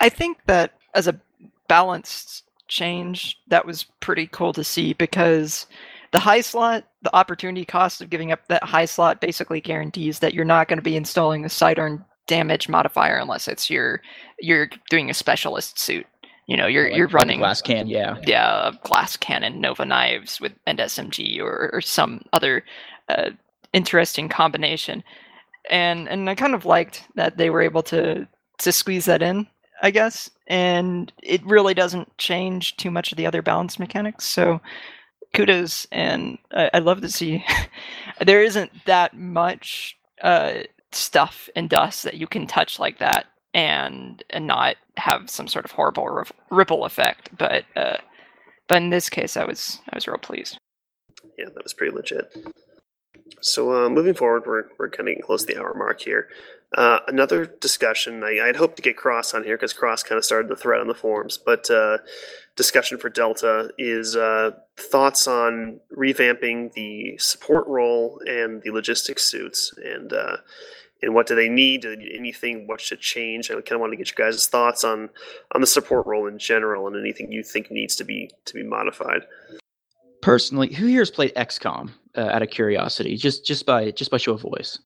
S6: I think that as a balanced change, that was pretty cool to see because the high slot, the opportunity cost of giving up that high slot basically guarantees that you're not going to be installing the sidearm damage modifier unless it's your you're doing a specialist suit. You know, you're
S3: Like
S6: you're running
S3: glass can, yeah.
S6: yeah, glass cannon, Nova knives with and SMG or, or some other uh, interesting combination. And and I kind of liked that they were able to to squeeze that in, I guess. And it really doesn't change too much of the other balance mechanics. So kudos, and I, I love to see (laughs) there isn't that much uh, stuff and dust that you can touch like that and and not have some sort of horrible rif- ripple effect. But uh, but in this case, I was I was real pleased.
S2: Yeah, that was pretty legit. So uh, moving forward, we're we're kind of getting close to the hour mark here. Uh, another discussion. I, I'd hoped to get Cross on here because Cross kind of started the thread on the forums, but uh, discussion for Delta is uh, thoughts on revamping the support role and the logistics suits, and uh, and what do they need? Anything? What should change? I kind of want to get your guys' thoughts on on the support role in general, and anything you think needs to be to be modified.
S3: Personally, who here has played XCOM? Uh, out of curiosity, just just by just by show of voice.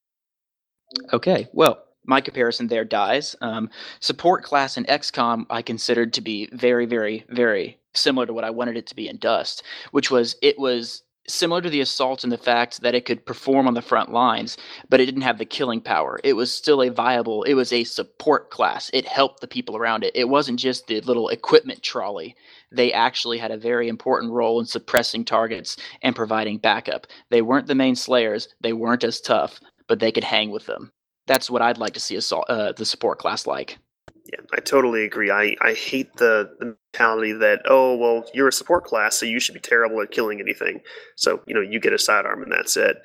S3: Okay, well, my comparison there dies. Um, support class in XCOM I considered to be very, very, very similar to what I wanted it to be in Dust, which was it was similar to the assault in the fact that it could perform on the front lines, but it didn't have the killing power. It was still a viable, it was a support class. It helped the people around it. It wasn't just the little equipment trolley. They actually had a very important role in suppressing targets and providing backup. They weren't the main slayers, they weren't as tough, but they could hang with them. That's what I'd like to see a, uh, the support class like.
S2: Yeah, I totally agree. I, I hate the, the mentality that, oh, well, you're a support class, so you should be terrible at killing anything. So, you know, you get a sidearm and that's it.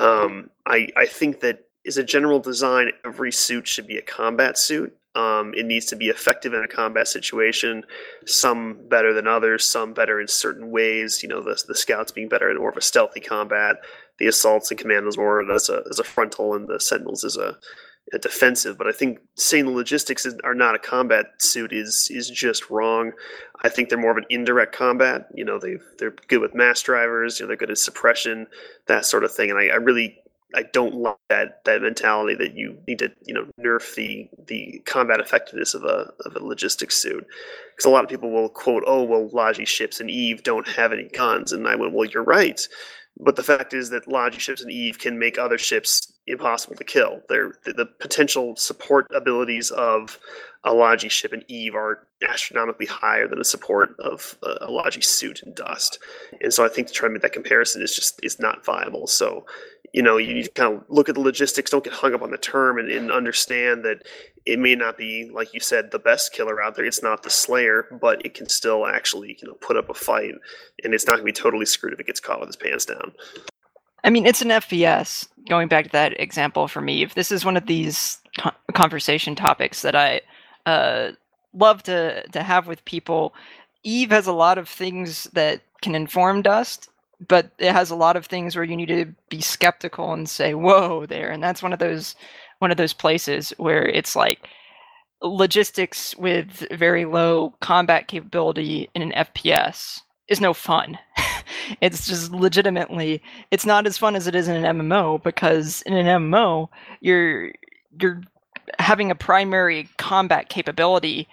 S2: Um, I, I think that as a general design, every suit should be a combat suit. Um, it needs to be effective in a combat situation, some better than others, some better in certain ways. You know, the, the scouts being better in more of a stealthy combat, the assaults and commandos more as a, as a frontal, and the sentinels as a, a defensive. But I think saying the logistics is, are not a combat suit is is just wrong. I think they're more of an indirect combat. You know, they they're good with mass drivers. You know, they're good at suppression, that sort of thing. And I, I really I don't like that that mentality that you need to you know nerf the the combat effectiveness of a of a logistics suit because a lot of people will quote oh well Logi ships and Eve don't have any guns and I went well you're right but the fact is that Logi ships and Eve can make other ships impossible to kill. They're, the, the potential support abilities of a Logi ship and Eve are astronomically higher than the support of a, a Logi suit and Dust. And so I think to try to make that comparison is just is not viable. So you know, you kind of look at the logistics, don't get hung up on the term, and, and, understand that it may not be, like you said, the best killer out there. It's not the Slayer, but it can still actually, you know, put up a fight, and it's not going to be totally screwed if it gets caught with his pants down.
S6: I mean, it's an FPS. Going back to that example for me, if this is one of these conversation topics that I uh, love to to have with people, Eve has a lot of things that can inform Dust but it has a lot of things where you need to be skeptical and say whoa there and that's one of those one of those places where it's like logistics with very low combat capability in an fps is no fun. (laughs) It's just legitimately it's not as fun as it is in an mmo because in an mmo you're you're having a primary combat capability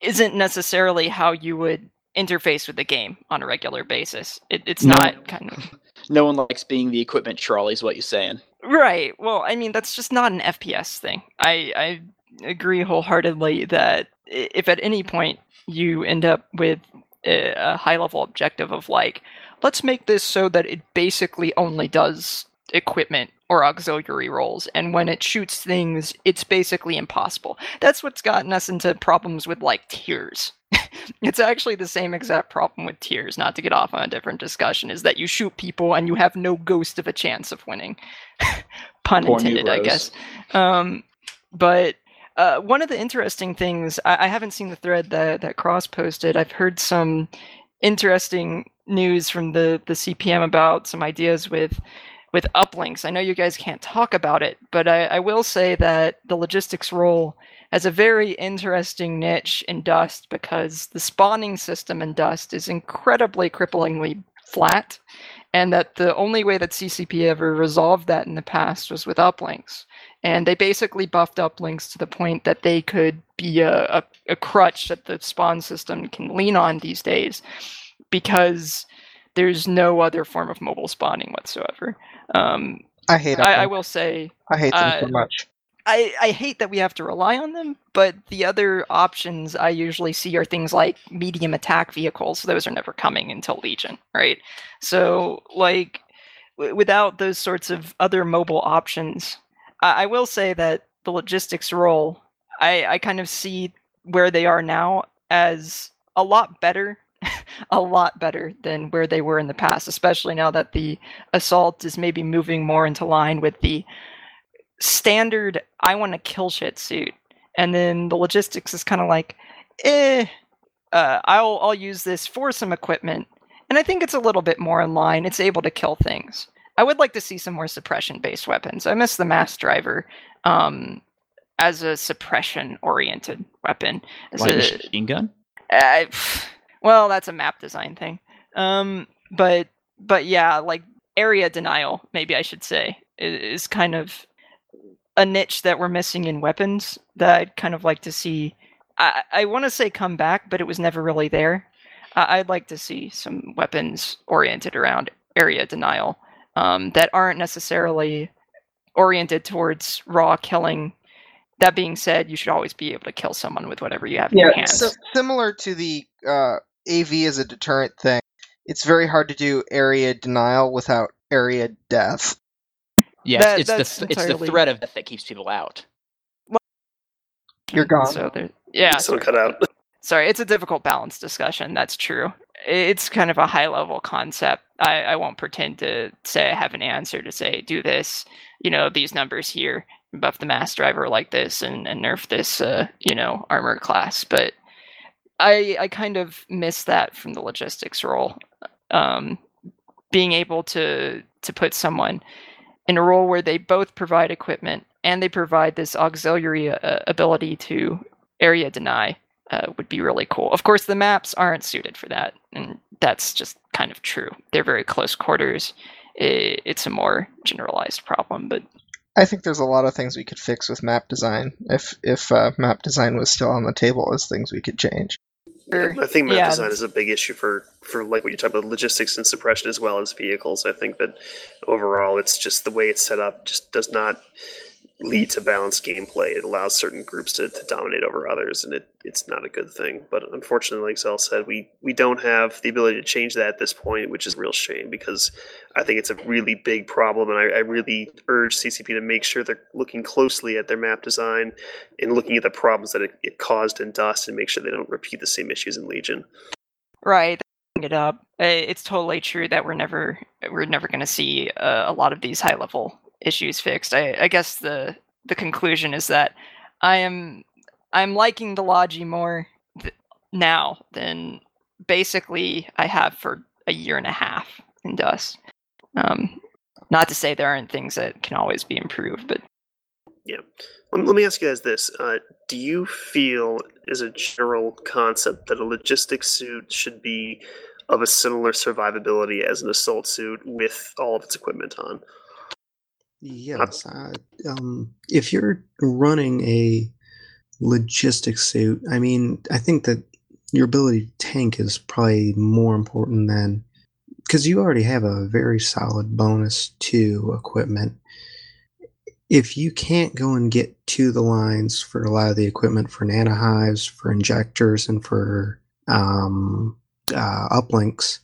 S6: isn't necessarily how you would interface with the game on a regular basis. It, it's no, not kind of. (laughs)
S3: No one likes being the equipment trolley, is what you're saying.
S6: Right. Well, I mean, that's just not an FPS thing. I, I agree wholeheartedly that if at any point you end up with a, a high level objective of like, let's make this so that it basically only does equipment or auxiliary roles, and when it shoots things, it's basically impossible. That's what's gotten us into problems with like tiers (laughs) (laughs) it's actually the same exact problem with tiers. Not to get off on a different discussion, is that you shoot people and you have no ghost of a chance of winning. (laughs) Pun
S7: Poor
S6: intended, I guess. Um, but uh, one of the interesting things I, I haven't seen the thread that that Cross posted. I've heard some interesting news from the the CPM about some ideas with with uplinks. I know you guys can't talk about it, but I, I will say that the logistics role has a very interesting niche in Dust because the spawning system in Dust is incredibly cripplingly flat, and that the only way that CCP ever resolved that in the past was with uplinks. And they basically buffed uplinks to the point that they could be a, a, a crutch that the spawn system can lean on these days because there's no other form of mobile spawning whatsoever. Um,
S1: I hate
S6: I, I will say
S1: I hate them so
S6: uh,
S1: much.
S6: I, I hate that we have to rely on them, but the other options I usually see are things like medium attack vehicles. Those are never coming until Legion, right? So, like, w- without those sorts of other mobile options, I, I will say that the logistics role, I, I kind of see where they are now as a lot better, (laughs) a lot better than where they were in the past, especially now that the assault is maybe moving more into line with the standard I want to kill shit suit. And then the logistics is kind of like, eh, uh, I'll I'll use this for some equipment. And I think it's a little bit more in line. It's able to kill things. I would like to see some more suppression based weapons. I miss the mass driver um, as a suppression oriented weapon. As
S3: Light
S6: a,
S3: machine gun.
S6: I, well, that's a map design thing. Um, but but yeah, like area denial, maybe I should say, is kind of a niche that we're missing in weapons that I'd kind of like to see. I, I want to say come back, but it was never really there. I'd like to see some weapons oriented around area denial um, that aren't necessarily oriented towards raw killing. That being said, you should always be able to kill someone with whatever you have in your
S7: Yeah,
S6: hands.
S1: So similar to the uh, AV as a deterrent thing, it's very hard to do area denial without area death.
S3: Yes,
S6: That-
S3: it's the
S6: that's
S3: th- it's the threat of death that keeps people out.
S1: You're gone.
S6: So there, yeah,
S2: so
S6: sorry.
S2: cut out. (laughs)
S6: sorry, it's a difficult balance discussion. That's true. It's kind of a high level concept. I, I won't pretend to say I have an answer to say do this. You know these numbers here, buff the mass driver like this, and, and nerf this. Uh, you know armor class, but I I kind of miss that from the logistics role. Um, being able to to put someone in a role where they both provide equipment and they provide this auxiliary uh, ability to area deny uh, would be really cool. Of course, the maps aren't suited for that, and that's just kind of true. They're very close quarters. It's a more generalized problem, but
S1: I think there's a lot of things we could fix with map design if if uh, map design was still on the table as things we could change.
S6: Sure.
S2: I think map
S6: Yeah,
S2: design is a big issue for for like what you talk about logistics and suppression as well as vehicles. I think that overall, it's just the way it's set up just does not lead to balanced gameplay. It allows certain groups to, to dominate over others, and it, it's not a good thing. But unfortunately, like Zell said, we we don't have the ability to change that at this point, which is a real shame because I think it's a really big problem, and I, I really urge CCP to make sure they're looking closely at their map design and looking at the problems that it, it caused in Dust, and make sure they don't repeat the same issues in Legion.
S6: right, it up. It's totally true that we're never we're never going to see uh, a lot of these high level issues fixed. I, I guess the the conclusion is that I am I'm liking the Logi more th- now than basically I have for a year and a half in Dust. Um, not to say there aren't things that can always be improved, but
S2: Let, let me ask you guys this: uh, Do you feel, as a general concept, that a logistics suit should be of a similar survivability as an assault suit with all of its equipment on?
S8: Yes. I, um, if you're running a logistics suit, I mean, I think that your ability to tank is probably more important than because you already have a very solid bonus to equipment. If you can't go and get to the lines for a lot of the equipment for nanohives, for injectors, and for um, uh, uplinks,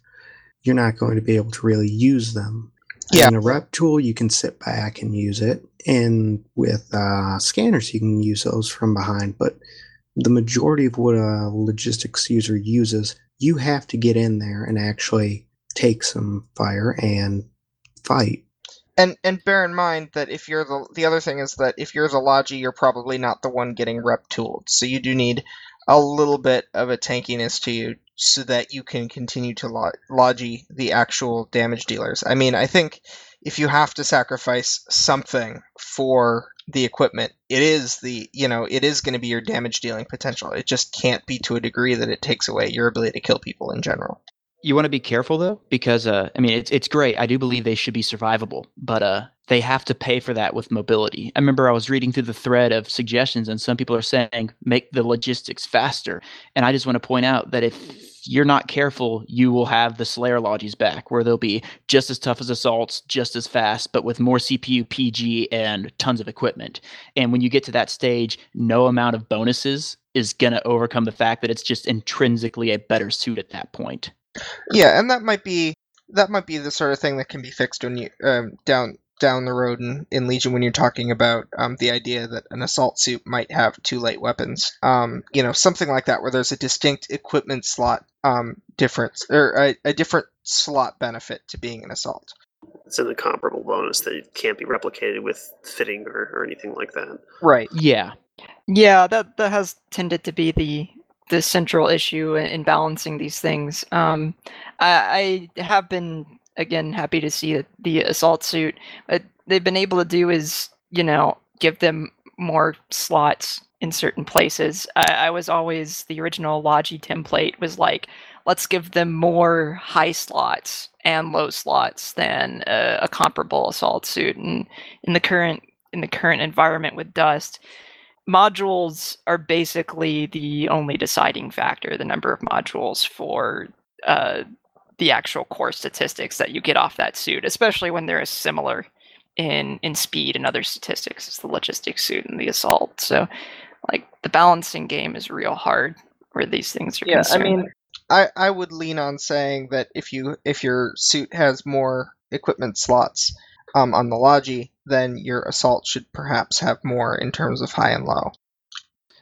S8: you're not going to be able to really use them.
S1: Yeah.
S8: In a rep tool, you can sit back and use it, and with uh, scanners, you can use those from behind. But the majority of what a logistics user uses, you have to get in there and actually take some fire and fight.
S1: And and bear in mind that if you're the the other thing is that if you're the Logi, you're probably not the one getting rep tooled. So you do need a little bit of a tankiness to you so that you can continue to lo- logi the actual damage dealers. I mean, I think if you have to sacrifice something for the equipment, it is the you know it is going to be your damage dealing potential. It just can't be to a degree that it takes away your ability to kill people in general.
S3: You want to be careful though, because uh, I mean, it's it's great. I do believe they should be survivable, but uh, they have to pay for that with mobility. I remember I was reading through the thread of suggestions, and some people are saying make the logistics faster. And I just want to point out that if you're not careful, you will have the Slayer Logis back, where they'll be just as tough as assaults, just as fast, but with more CPU, PG, and tons of equipment. And when you get to that stage, no amount of bonuses is going to overcome the fact that it's just intrinsically a better suit at that point.
S1: Yeah, and that might be that might be the sort of thing that can be fixed when you um, down down the road in, in Legion when you're talking about um, the idea that an assault suit might have two light weapons. Um, you know, something like that, where there's a distinct equipment slot um, difference or a, a different slot benefit to being an assault.
S2: It's an incomparable bonus that can't be replicated with fitting or, or anything like that.
S1: Right.
S3: Yeah.
S6: Yeah, that that has tended to be the the central issue in, in balancing these things. Um, I, I have been again happy to see the assault suit what they've been able to do is you know give them more slots in certain places. I, I was always the original Logi template was like let's give them more high slots and low slots than a, a comparable assault suit. And in the current in the current environment with Dust, modules are basically the only deciding factor. The number of modules for uh, the actual core statistics that you get off that suit, especially when they're as similar in in speed and other statistics as the logistics suit and the assault. So, like the balancing game is real hard where these things are
S1: Yeah, I mean, I, I would lean on saying that if you if your suit has more equipment slots um, on the Logi, then your assault should perhaps have more in terms of high and low.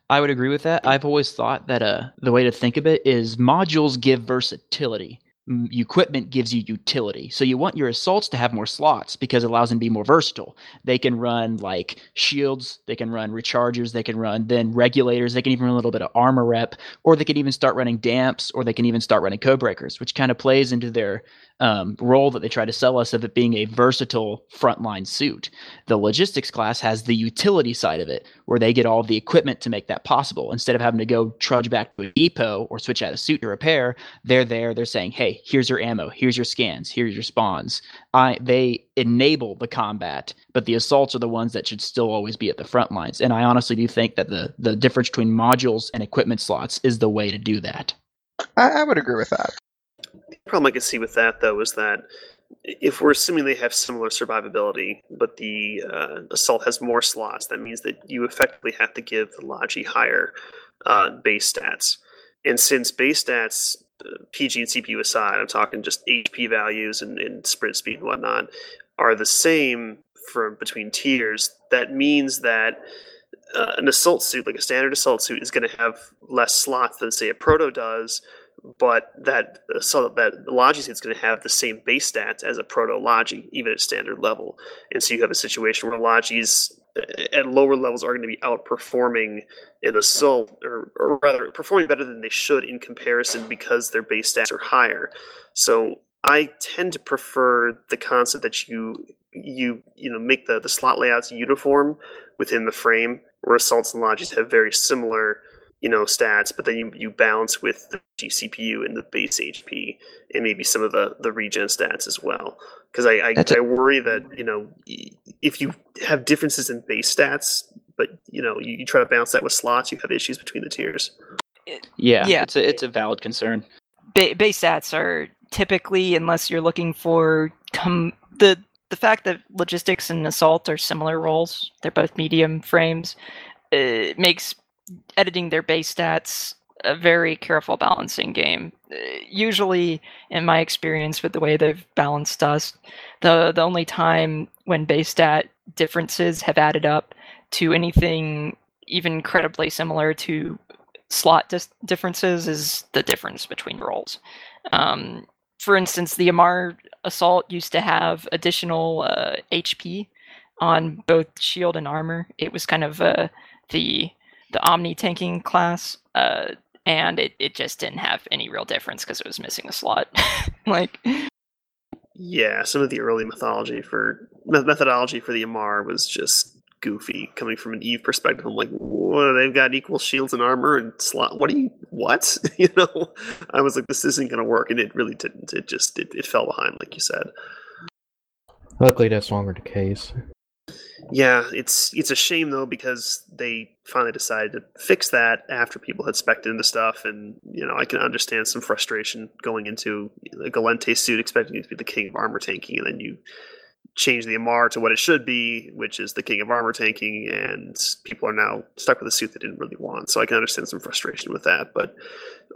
S3: I would agree with that. I've always thought that uh, the way to think of it is modules give versatility. Equipment gives you utility. So you want your assaults to have more slots because it allows them to be more versatile. They can run like shields, they can run rechargers, they can run then regulators, they can even run a little bit of armor rep, or they can even start running damps, or they can even start running code breakers, which kind of plays into their um, role that they try to sell us of it being a versatile frontline suit. The logistics class has the utility side of it, where they get all the equipment to make that possible. Instead of having to go trudge back to a depot or switch out a suit to repair, they're there. They're saying, "Hey, here's your ammo. Here's your scans. Here's your spawns." I they enable the combat, but the assaults are the ones that should still always be at the front lines. And I honestly do think that the the difference between modules and equipment slots is the way to do that.
S1: I, I would agree with that.
S2: The problem I can see with that, though, is that if we're assuming they have similar survivability, but the uh, assault has more slots, that means that you effectively have to give the Logi higher uh, base stats. And since base stats, uh, PG and CPU aside, I'm talking just HP values and, and sprint speed and whatnot, are the same for between tiers. That means that uh, an assault suit, like a standard assault suit, is going to have less slots than say a proto does, but that so that Logi is going to have the same base stats as a proto Logi, even at standard level. And so you have a situation where Logis uh, at lower levels are going to be outperforming an assault, or, or rather performing better than they should in comparison because their base stats are higher. So I tend to prefer the concept that you you you know make the, the slot layouts uniform within the frame, where assaults and logis have very similar you know stats, but then you, you balance with the GCPU and the base HP and maybe some of the the regen stats as well. Because I I,
S3: That's a-
S2: I worry that you know if you have differences in base stats, but you know you, you try to balance that with slots, you have issues between the tiers.
S3: Yeah,
S6: Yeah.
S3: it's a it's a valid concern.
S6: ba- base stats are typically, unless you're looking for com- the the fact that logistics and assault are similar roles, they're both medium frames, it makes editing their base stats a very careful balancing game. Uh, Usually, in my experience with the way they've balanced us, the the only time when base stat differences have added up to anything even credibly similar to slot dis- differences is the difference between roles. Um, for instance, the Amarr Assault used to have additional uh, HP on both shield and armor. It was kind of uh, the the Omni tanking class, uh, and it, it just didn't have any real difference because it was missing a slot. (laughs) like,
S2: Yeah, some of the early mythology for methodology for the Amarr was just goofy. Coming from an Eve perspective, I'm like, what? They've got equal shields and armor and slot. What do you? What? (laughs) you know? I was like, this isn't going to work, and it really didn't. It just it, it fell behind, like you said.
S4: Luckily, that's no longer the case.
S2: Yeah, it's it's a shame though because they finally decided to fix that after people had spec'd into stuff, and you know I can understand some frustration going into a Gallente suit expecting it to be the king of armor tanking, and then you change the Amarr to what it should be, which is the king of armor tanking, and people are now stuck with a suit they didn't really want. So I can understand some frustration with that, but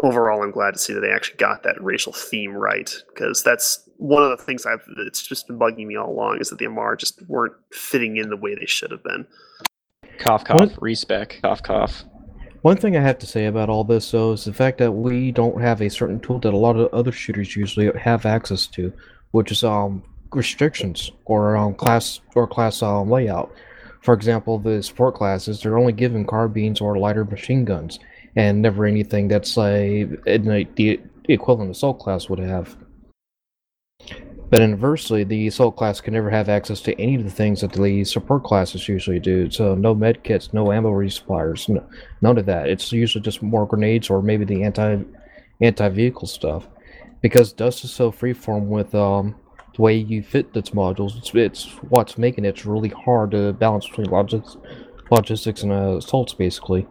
S2: overall, I'm glad to see that they actually got that racial theme right because that's one of the things I've it's just been bugging me all along is that the Amarr just weren't fitting in the way they should have been.
S3: Cough, cough,
S4: What?
S3: respec, cough, cough.
S4: One thing I have to say about all this, though, is the fact that we don't have a certain tool that a lot of other shooters usually have access to, which is um restrictions or um class or class um layout. For example, the support classes they're only given carbines or lighter machine guns, and never anything that's in the, equivalent assault class would have. But inversely, the assault class can never have access to any of the things that the support classes usually do. So no med kits, no ammo resuppliers, no, none of that. It's usually just more grenades or maybe the anti anti vehicle stuff. Because Dust is so freeform with um way you fit its modules, it's, it's what's making it really hard to balance between logistics, logistics and uh, assaults basically.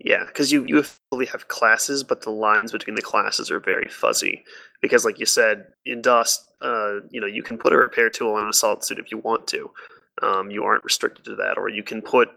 S2: Yeah, because you you fully have classes, but the lines between the classes are very fuzzy. Because, like you said, in Dust, uh, you know, you can put a repair tool on an assault suit if you want to. Um, you aren't restricted to that, or you can put,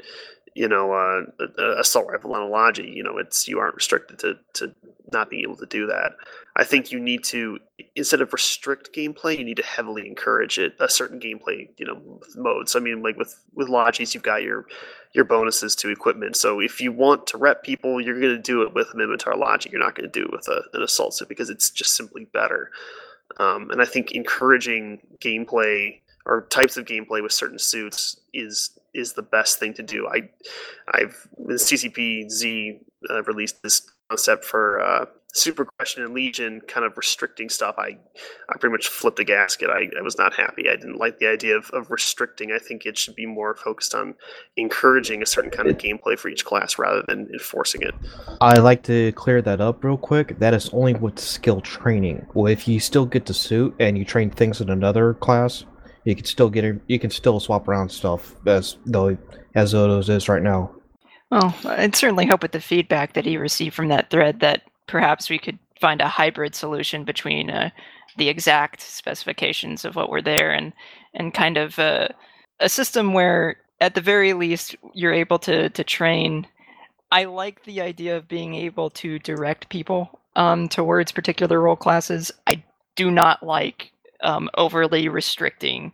S2: you know, uh, assault rifle on a Logi. You know, it's you aren't restricted to to not being able to do that. I think you need to instead of restrict gameplay, you need to heavily encourage it a certain gameplay, you know, modes. I mean, like with with Logis, you've got your your bonuses to equipment. So if you want to rep people, you're going to do it with a Minmatar Logic. You're not going to do it with a, an assault suit because it's just simply better. Um, and I think encouraging gameplay or types of gameplay with certain suits is is the best thing to do. I I've the CCP Z uh, released this concept for uh, Super Question and Legion, kind of restricting stuff. I I pretty much flipped the gasket. I, I was not happy. I didn't like the idea of, of restricting. I think it should be more focused on encouraging a certain kind of gameplay for each class rather than enforcing it.
S4: I like to clear that up real quick. That is only with skill training. Well, if you still get the suit and you train things in another class, you can still get. You can still swap around stuff as though as Odo's is right now.
S6: well, I'd certainly hope with the feedback that he received from that thread that perhaps we could find a hybrid solution between uh, the exact specifications of what were there and and kind of uh, a system where at the very least you're able to to train i like the idea of being able to direct people um, towards particular role classes i do not like um, overly restricting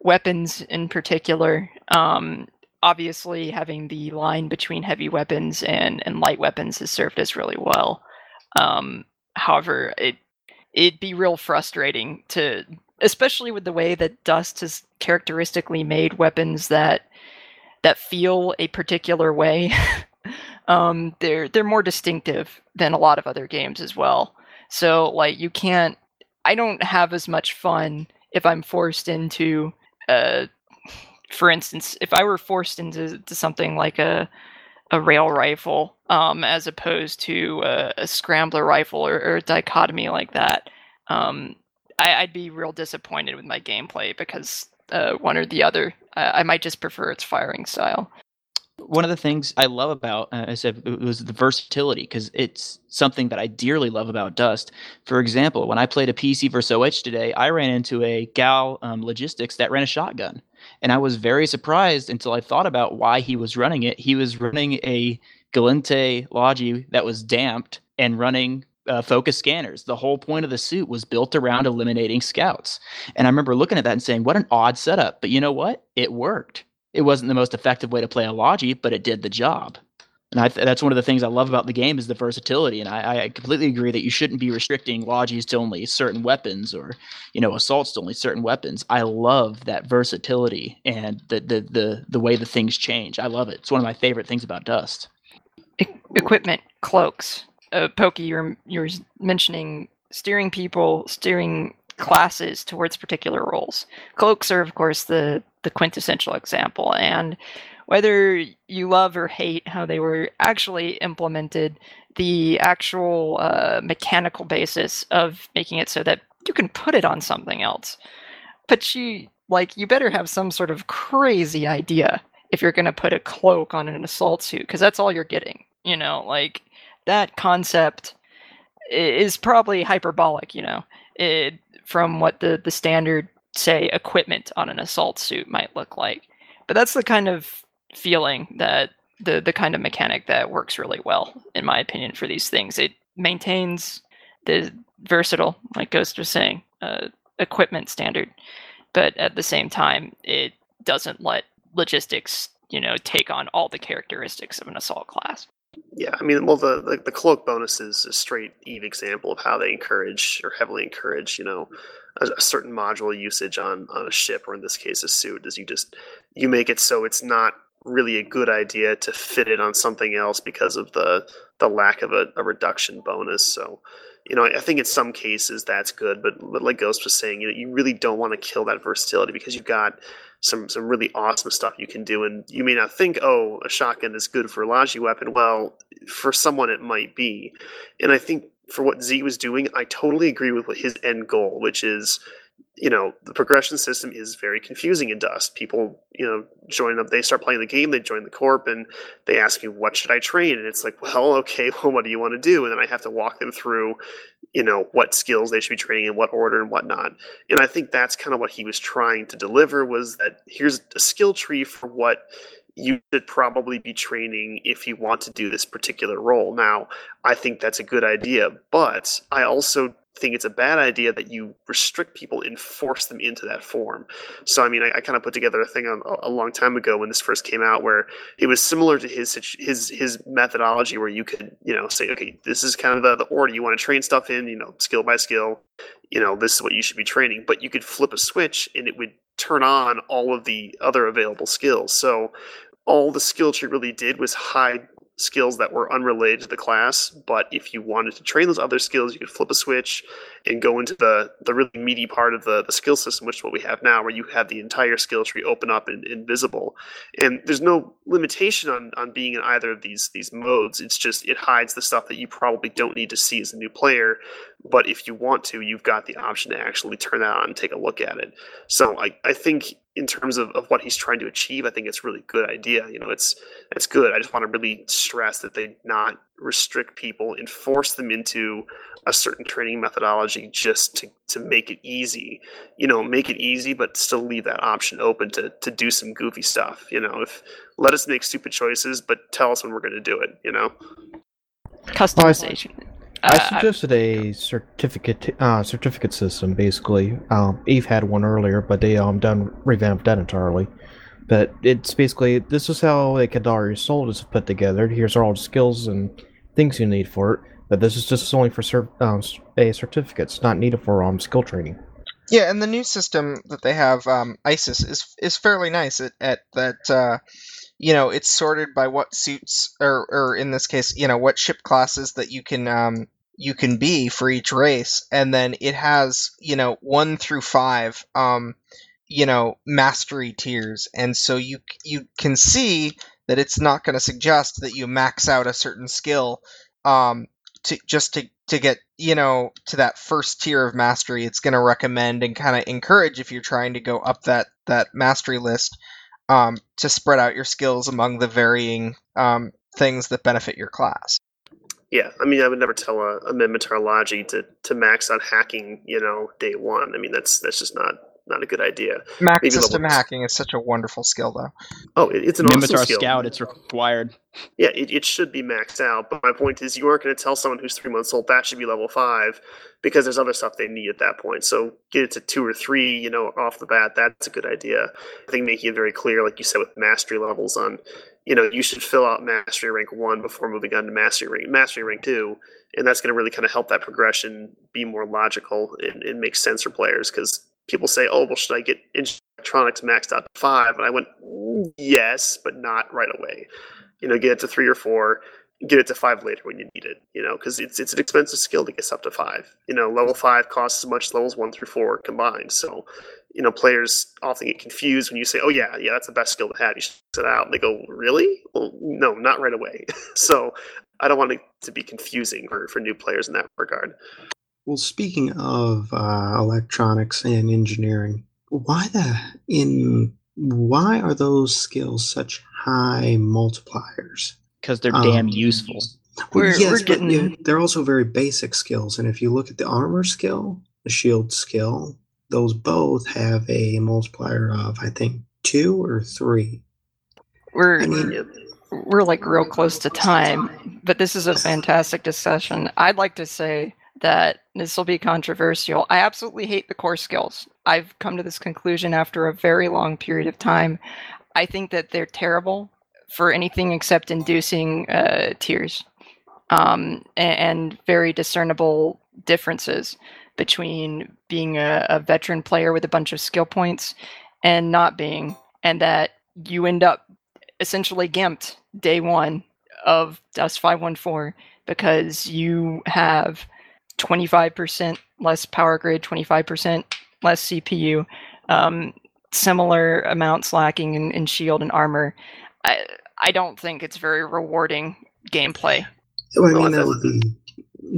S6: weapons in particular. Um, obviously having the line between heavy weapons and, and light weapons has served us really well. Um, however it it'd be real frustrating to especially with the way that dust has characteristically made weapons that that feel a particular way. (laughs) Um, they're they're more distinctive than a lot of other games as well. So like you can't i don't have as much fun if i'm forced into uh for instance if i were forced into to something like a a rail rifle um, as opposed to a, a scrambler rifle or, or a dichotomy like that um, I, I'd be real disappointed with my gameplay because uh, one or the other. I, I might just prefer its firing style
S3: one of the things I love about, uh, I said, it was the versatility because it's something that I dearly love about Dust. For example, when I played a PC versus OH today, I ran into a gal um, logistics that ran a shotgun, and I was very surprised until I thought about why he was running it. He was running a Gallente Logi that was damped and running uh, focus scanners. The whole point of the suit was built around eliminating scouts. And I remember looking at that and saying, what an odd setup. But you know what? It worked. It wasn't the most effective way to play a Logi, but it did the job. And I th- that's one of the things I love about the game is the versatility. And I, I completely agree that you shouldn't be restricting Logis to only certain weapons or, you know, assaults to only certain weapons. I love that versatility and the the the, the way the things change. I love it. It's one of my favorite things about Dust.
S6: E- equipment, cloaks. Uh, Pokey, you're you're mentioning steering people, steering classes towards particular roles. Cloaks are, of course, the the quintessential example, and whether you love or hate how they were actually implemented, the actual uh, mechanical basis of making it so that you can put it on something else. But you like you better have some sort of crazy idea if you're going to put a cloak on an assault suit because that's all you're getting. You know, like that concept is probably hyperbolic. You know, it, from what the the standard say equipment on an assault suit might look like. But that's the kind of feeling that the the kind of mechanic that works really well, in my opinion, for these things. It maintains the versatile, like Ghost was saying, uh, equipment standard, but at the same time, it doesn't let logistics, you know, take on all the characteristics of an assault class.
S2: Yeah, I mean, well, the, the, the cloak bonus is a straight Eve example of how they encourage or heavily encourage, you know, a, a, certain module usage on on a ship, or in this case, a suit. Is you just you make it so it's not really a good idea to fit it on something else because of the the lack of a, a reduction bonus. So, you know, I think in some cases that's good, but, but like Ghost was saying, you know, you really don't want to kill that versatility because you've got some some really awesome stuff you can do, and you may not think, oh, a shotgun is good for a Logi weapon. Well, for someone it might be, and I think for what Z was doing, I totally agree with his end goal, which is you know the progression system is very confusing in dust. People you know join up they start playing the game they join the corp and they ask you what should i train? And it's like well okay (laughs) well what do you want to do? And then i have to walk them through you know what skills they should be training in what order and whatnot and i think that's kind of what he was trying to deliver was that here's a skill tree for what you should probably be training if you want to do this particular role. Now, I think that's a good idea, but I also think it's a bad idea that you restrict people and force them into that form. So, I mean, I, I kind of put together a thing on, a long time ago when this first came out, where it was similar to his his his methodology, where you could, you know, say, okay, this is kind of the, the order you want to train stuff in, you know, skill by skill. You know, this is what you should be training. But you could flip a switch and it would turn on all of the other available skills. So all the skill tree really did was hide skills that were unrelated to the class. But if you wanted to train those other skills, you could flip a switch and go into the the really meaty part of the, the skill system, which is what we have now, where you have the entire skill tree open up and, and visible. And there's no limitation on, on being in either of these these modes. It's just it hides the stuff that you probably don't need to see as a new player. But if you want to, you've got the option to actually turn that on and take a look at it. So I, I think in terms of, of what he's trying to achieve, I think it's a really good idea. You know, it's it's good. I just want to really stress that they not restrict people and force them into a certain training methodology just to, to make it easy. You know, make it easy, but still leave that option open to to do some goofy stuff. You know, if let us make stupid choices, but tell us when we're going to do it. You know,
S6: customization.
S4: I uh, suggested a certificate uh, certificate system. Basically, um, Eve had one earlier, but they um done revamped that entirely. But it's basically this is how a Caldari Soul is put together. Here's all the skills and things you need for it. But this is just only for cert- um, a certificates, not needed for um skill training.
S1: Yeah, and the new system that they have, um, ISIS, is is fairly nice at, at that. Uh, you know, it's sorted by what suits, or, or in this case, you know, what ship classes that you can um, you can be for each race, and then it has you know one through five, um, you know, mastery tiers, and so you you can see that it's not going to suggest that you max out a certain skill um, to just to to get you know to that first tier of mastery. It's going to recommend and kind of encourage if you're trying to go up that that mastery list um, to spread out your skills among the varying um, things that benefit your class.
S2: Yeah, I mean, I would never tell a, a Logi to to max out hacking, you know, day one. I mean, that's that's just not not a good idea.
S1: Mac Maybe system hacking is such a wonderful skill, though.
S2: Oh, it, it's an
S3: Minmatar
S2: awesome skill.
S3: Scout, it's required.
S2: Yeah, it, it should be maxed out. But my point is, you aren't going to tell someone who's three months old that should be level five because there's other stuff they need at that point. So get it to two or three, you know, off the bat. That's a good idea. I think making it very clear, like you said, with mastery levels on, you know, you should fill out mastery rank one before moving on to mastery rank mastery rank two, and that's going to really kind of help that progression be more logical and, and make sense for players because people say, "Oh, well, should I get electronics maxed out to five? And I went, "Mm, "Yes, but not right away. You know, get it to three or four, get it to five later when you need it. You know, because it's it's an expensive skill to get up to five. You know, level five costs as much as levels one through four combined. So, you know, players often get confused when you say, "Oh yeah, yeah, that's the best skill to have. You should set out." And they go, "Really? Well, no, not right away." (laughs) so, I don't want it to be confusing for for new players in that regard.
S5: Well, speaking of uh, electronics and engineering, why the in why are those skills such high multipliers?
S3: because they're damn
S5: Um,
S3: useful.
S6: We're-
S5: yes,
S6: we're
S5: but
S6: getting-
S5: yeah, they're also very basic skills. And if you look at the armor skill, the shield skill, those both have a multiplier of I think two or three.
S6: We're
S5: I mean,
S6: we're like real close to time, but this is a fantastic discussion. I'd like to say that this will be controversial. I absolutely hate the core skills. I've come to this conclusion after a very long period of time. I think that they're terrible for anything except inducing uh, tears um, a- and, very discernible differences between being a, a veteran player with a bunch of skill points and not being, and that you end up essentially gimped day one of Dust 514 because you have 25% less power grid, 25% less CPU, um, similar amounts lacking in, in shield and armor. I, I don't think it's very rewarding gameplay.
S5: well, I mean that would be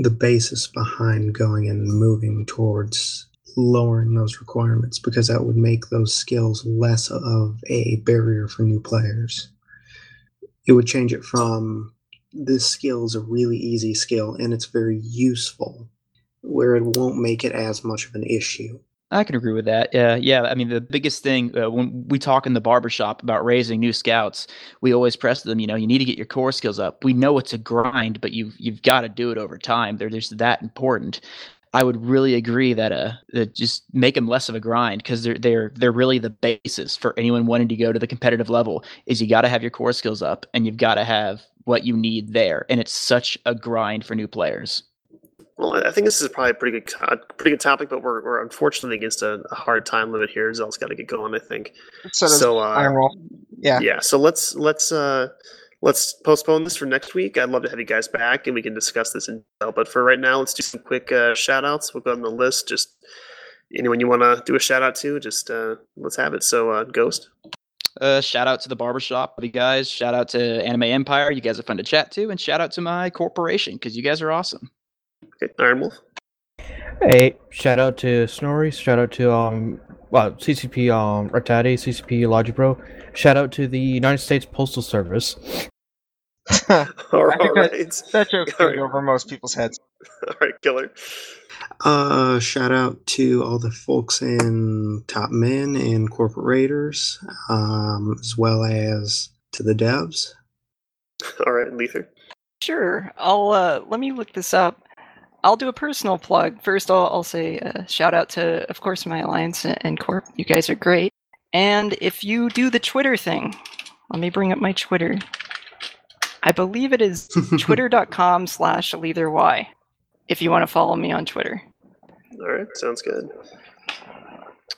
S5: the basis behind going and moving towards lowering those requirements because that would make those skills less of a barrier for new players. It would change it from this skill is a really easy skill and it's very useful, where it won't make it as much of an issue.
S3: I can agree with that. Yeah, yeah. I mean, the biggest thing uh, when we talk in the barbershop about raising new scouts, we always press them. You know, you need to get your core skills up. We know it's a grind, but you've you've got to do it over time. They're just that important. I would really agree that uh, that just make them less of a grind because they're they're they're really the basis for anyone wanting to go to the competitive level. Is you got to have your core skills up and you've got to have what you need there, and it's such a grind for new players.
S2: Well, I I think this is probably a pretty good, co- pretty good topic, but we're, we're unfortunately against a, a hard time limit here. Zell's got to get going, I think.
S1: So
S2: So, uh,
S1: Iron Wolf. Yeah.
S2: Yeah, so let's let's uh let's postpone this for next week. I'd love to have you guys back and we can discuss this in detail. But for right now, let's do some quick uh, shout outs. We'll go on the list. Just anyone you want to do a shout out to, just uh, let's have it. So, uh, Ghost.
S3: Uh, shout out to the barbershop, you guys. Shout out to Anime Empire. You guys are fun to chat to, and shout out to my corporation because you guys are awesome.
S2: Okay, Iron Wolf.
S4: Hey, shout out to Snorri. Shout out to um, well, CCP um, Rattati, CCP Logibro. Shout out to the United States Postal Service. (laughs)
S2: All
S1: I think
S2: right,
S1: that joke's going over most people's heads.
S2: all right, Killer.
S5: Uh, shout out to all the folks in Top Men and Corporate Raiders, um, as well as to the devs.
S2: All right, Lether.
S6: Sure. I'll uh, let me look this up. I'll do a personal plug. First, I'll, I'll say uh, shout out to, of course, my alliance and, and corp. You guys are great. And if you do the Twitter thing, let me bring up my Twitter. I believe it is (laughs) twitter.com slash y. If you want to follow me on Twitter.
S2: All right, sounds good.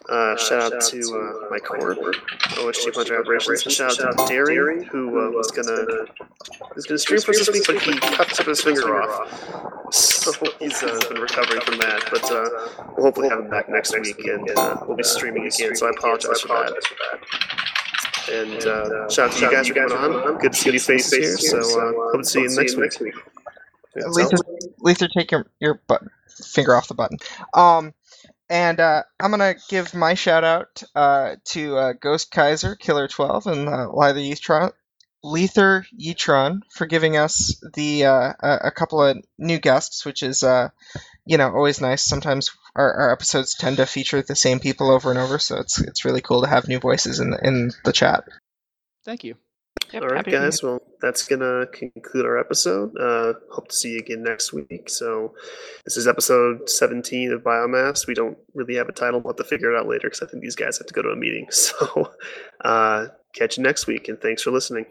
S2: Uh, shout out to uh, my corp, OSG Punch Operations. And shout out to Derry, who uh, was gonna was gonna stream for us this week, but he cut his finger off. So he's uh, been recovering from that. But uh, we'll hopefully have him back next week, and uh, we'll be streaming again. So I apologize for that. And uh, shout out to you guys for coming on. Good to see these faces here. So uh, hope to see you next week. So-
S1: Lether, Lether, take your your button, finger off the button. Um, and uh, I'm gonna give my shout out uh, to uh, Ghost Kaiser, Killer Twelve, and uh, Yetron, Lether Yetron for giving us the uh, a, a couple of new guests, which is uh, you know always nice. Sometimes our, our episodes tend to feature the same people over and over, so it's it's really cool to have new voices in the, in the chat.
S3: Thank you.
S6: Yep,
S2: All right, guys. Well, that's gonna conclude our episode. Uh, hope to see you again next week. So, this is episode 17 of Biomass. We don't really have a title. We'll have to figure it out later because I think these guys have to go to a meeting. (laughs) So, uh, catch you next week, and thanks for listening.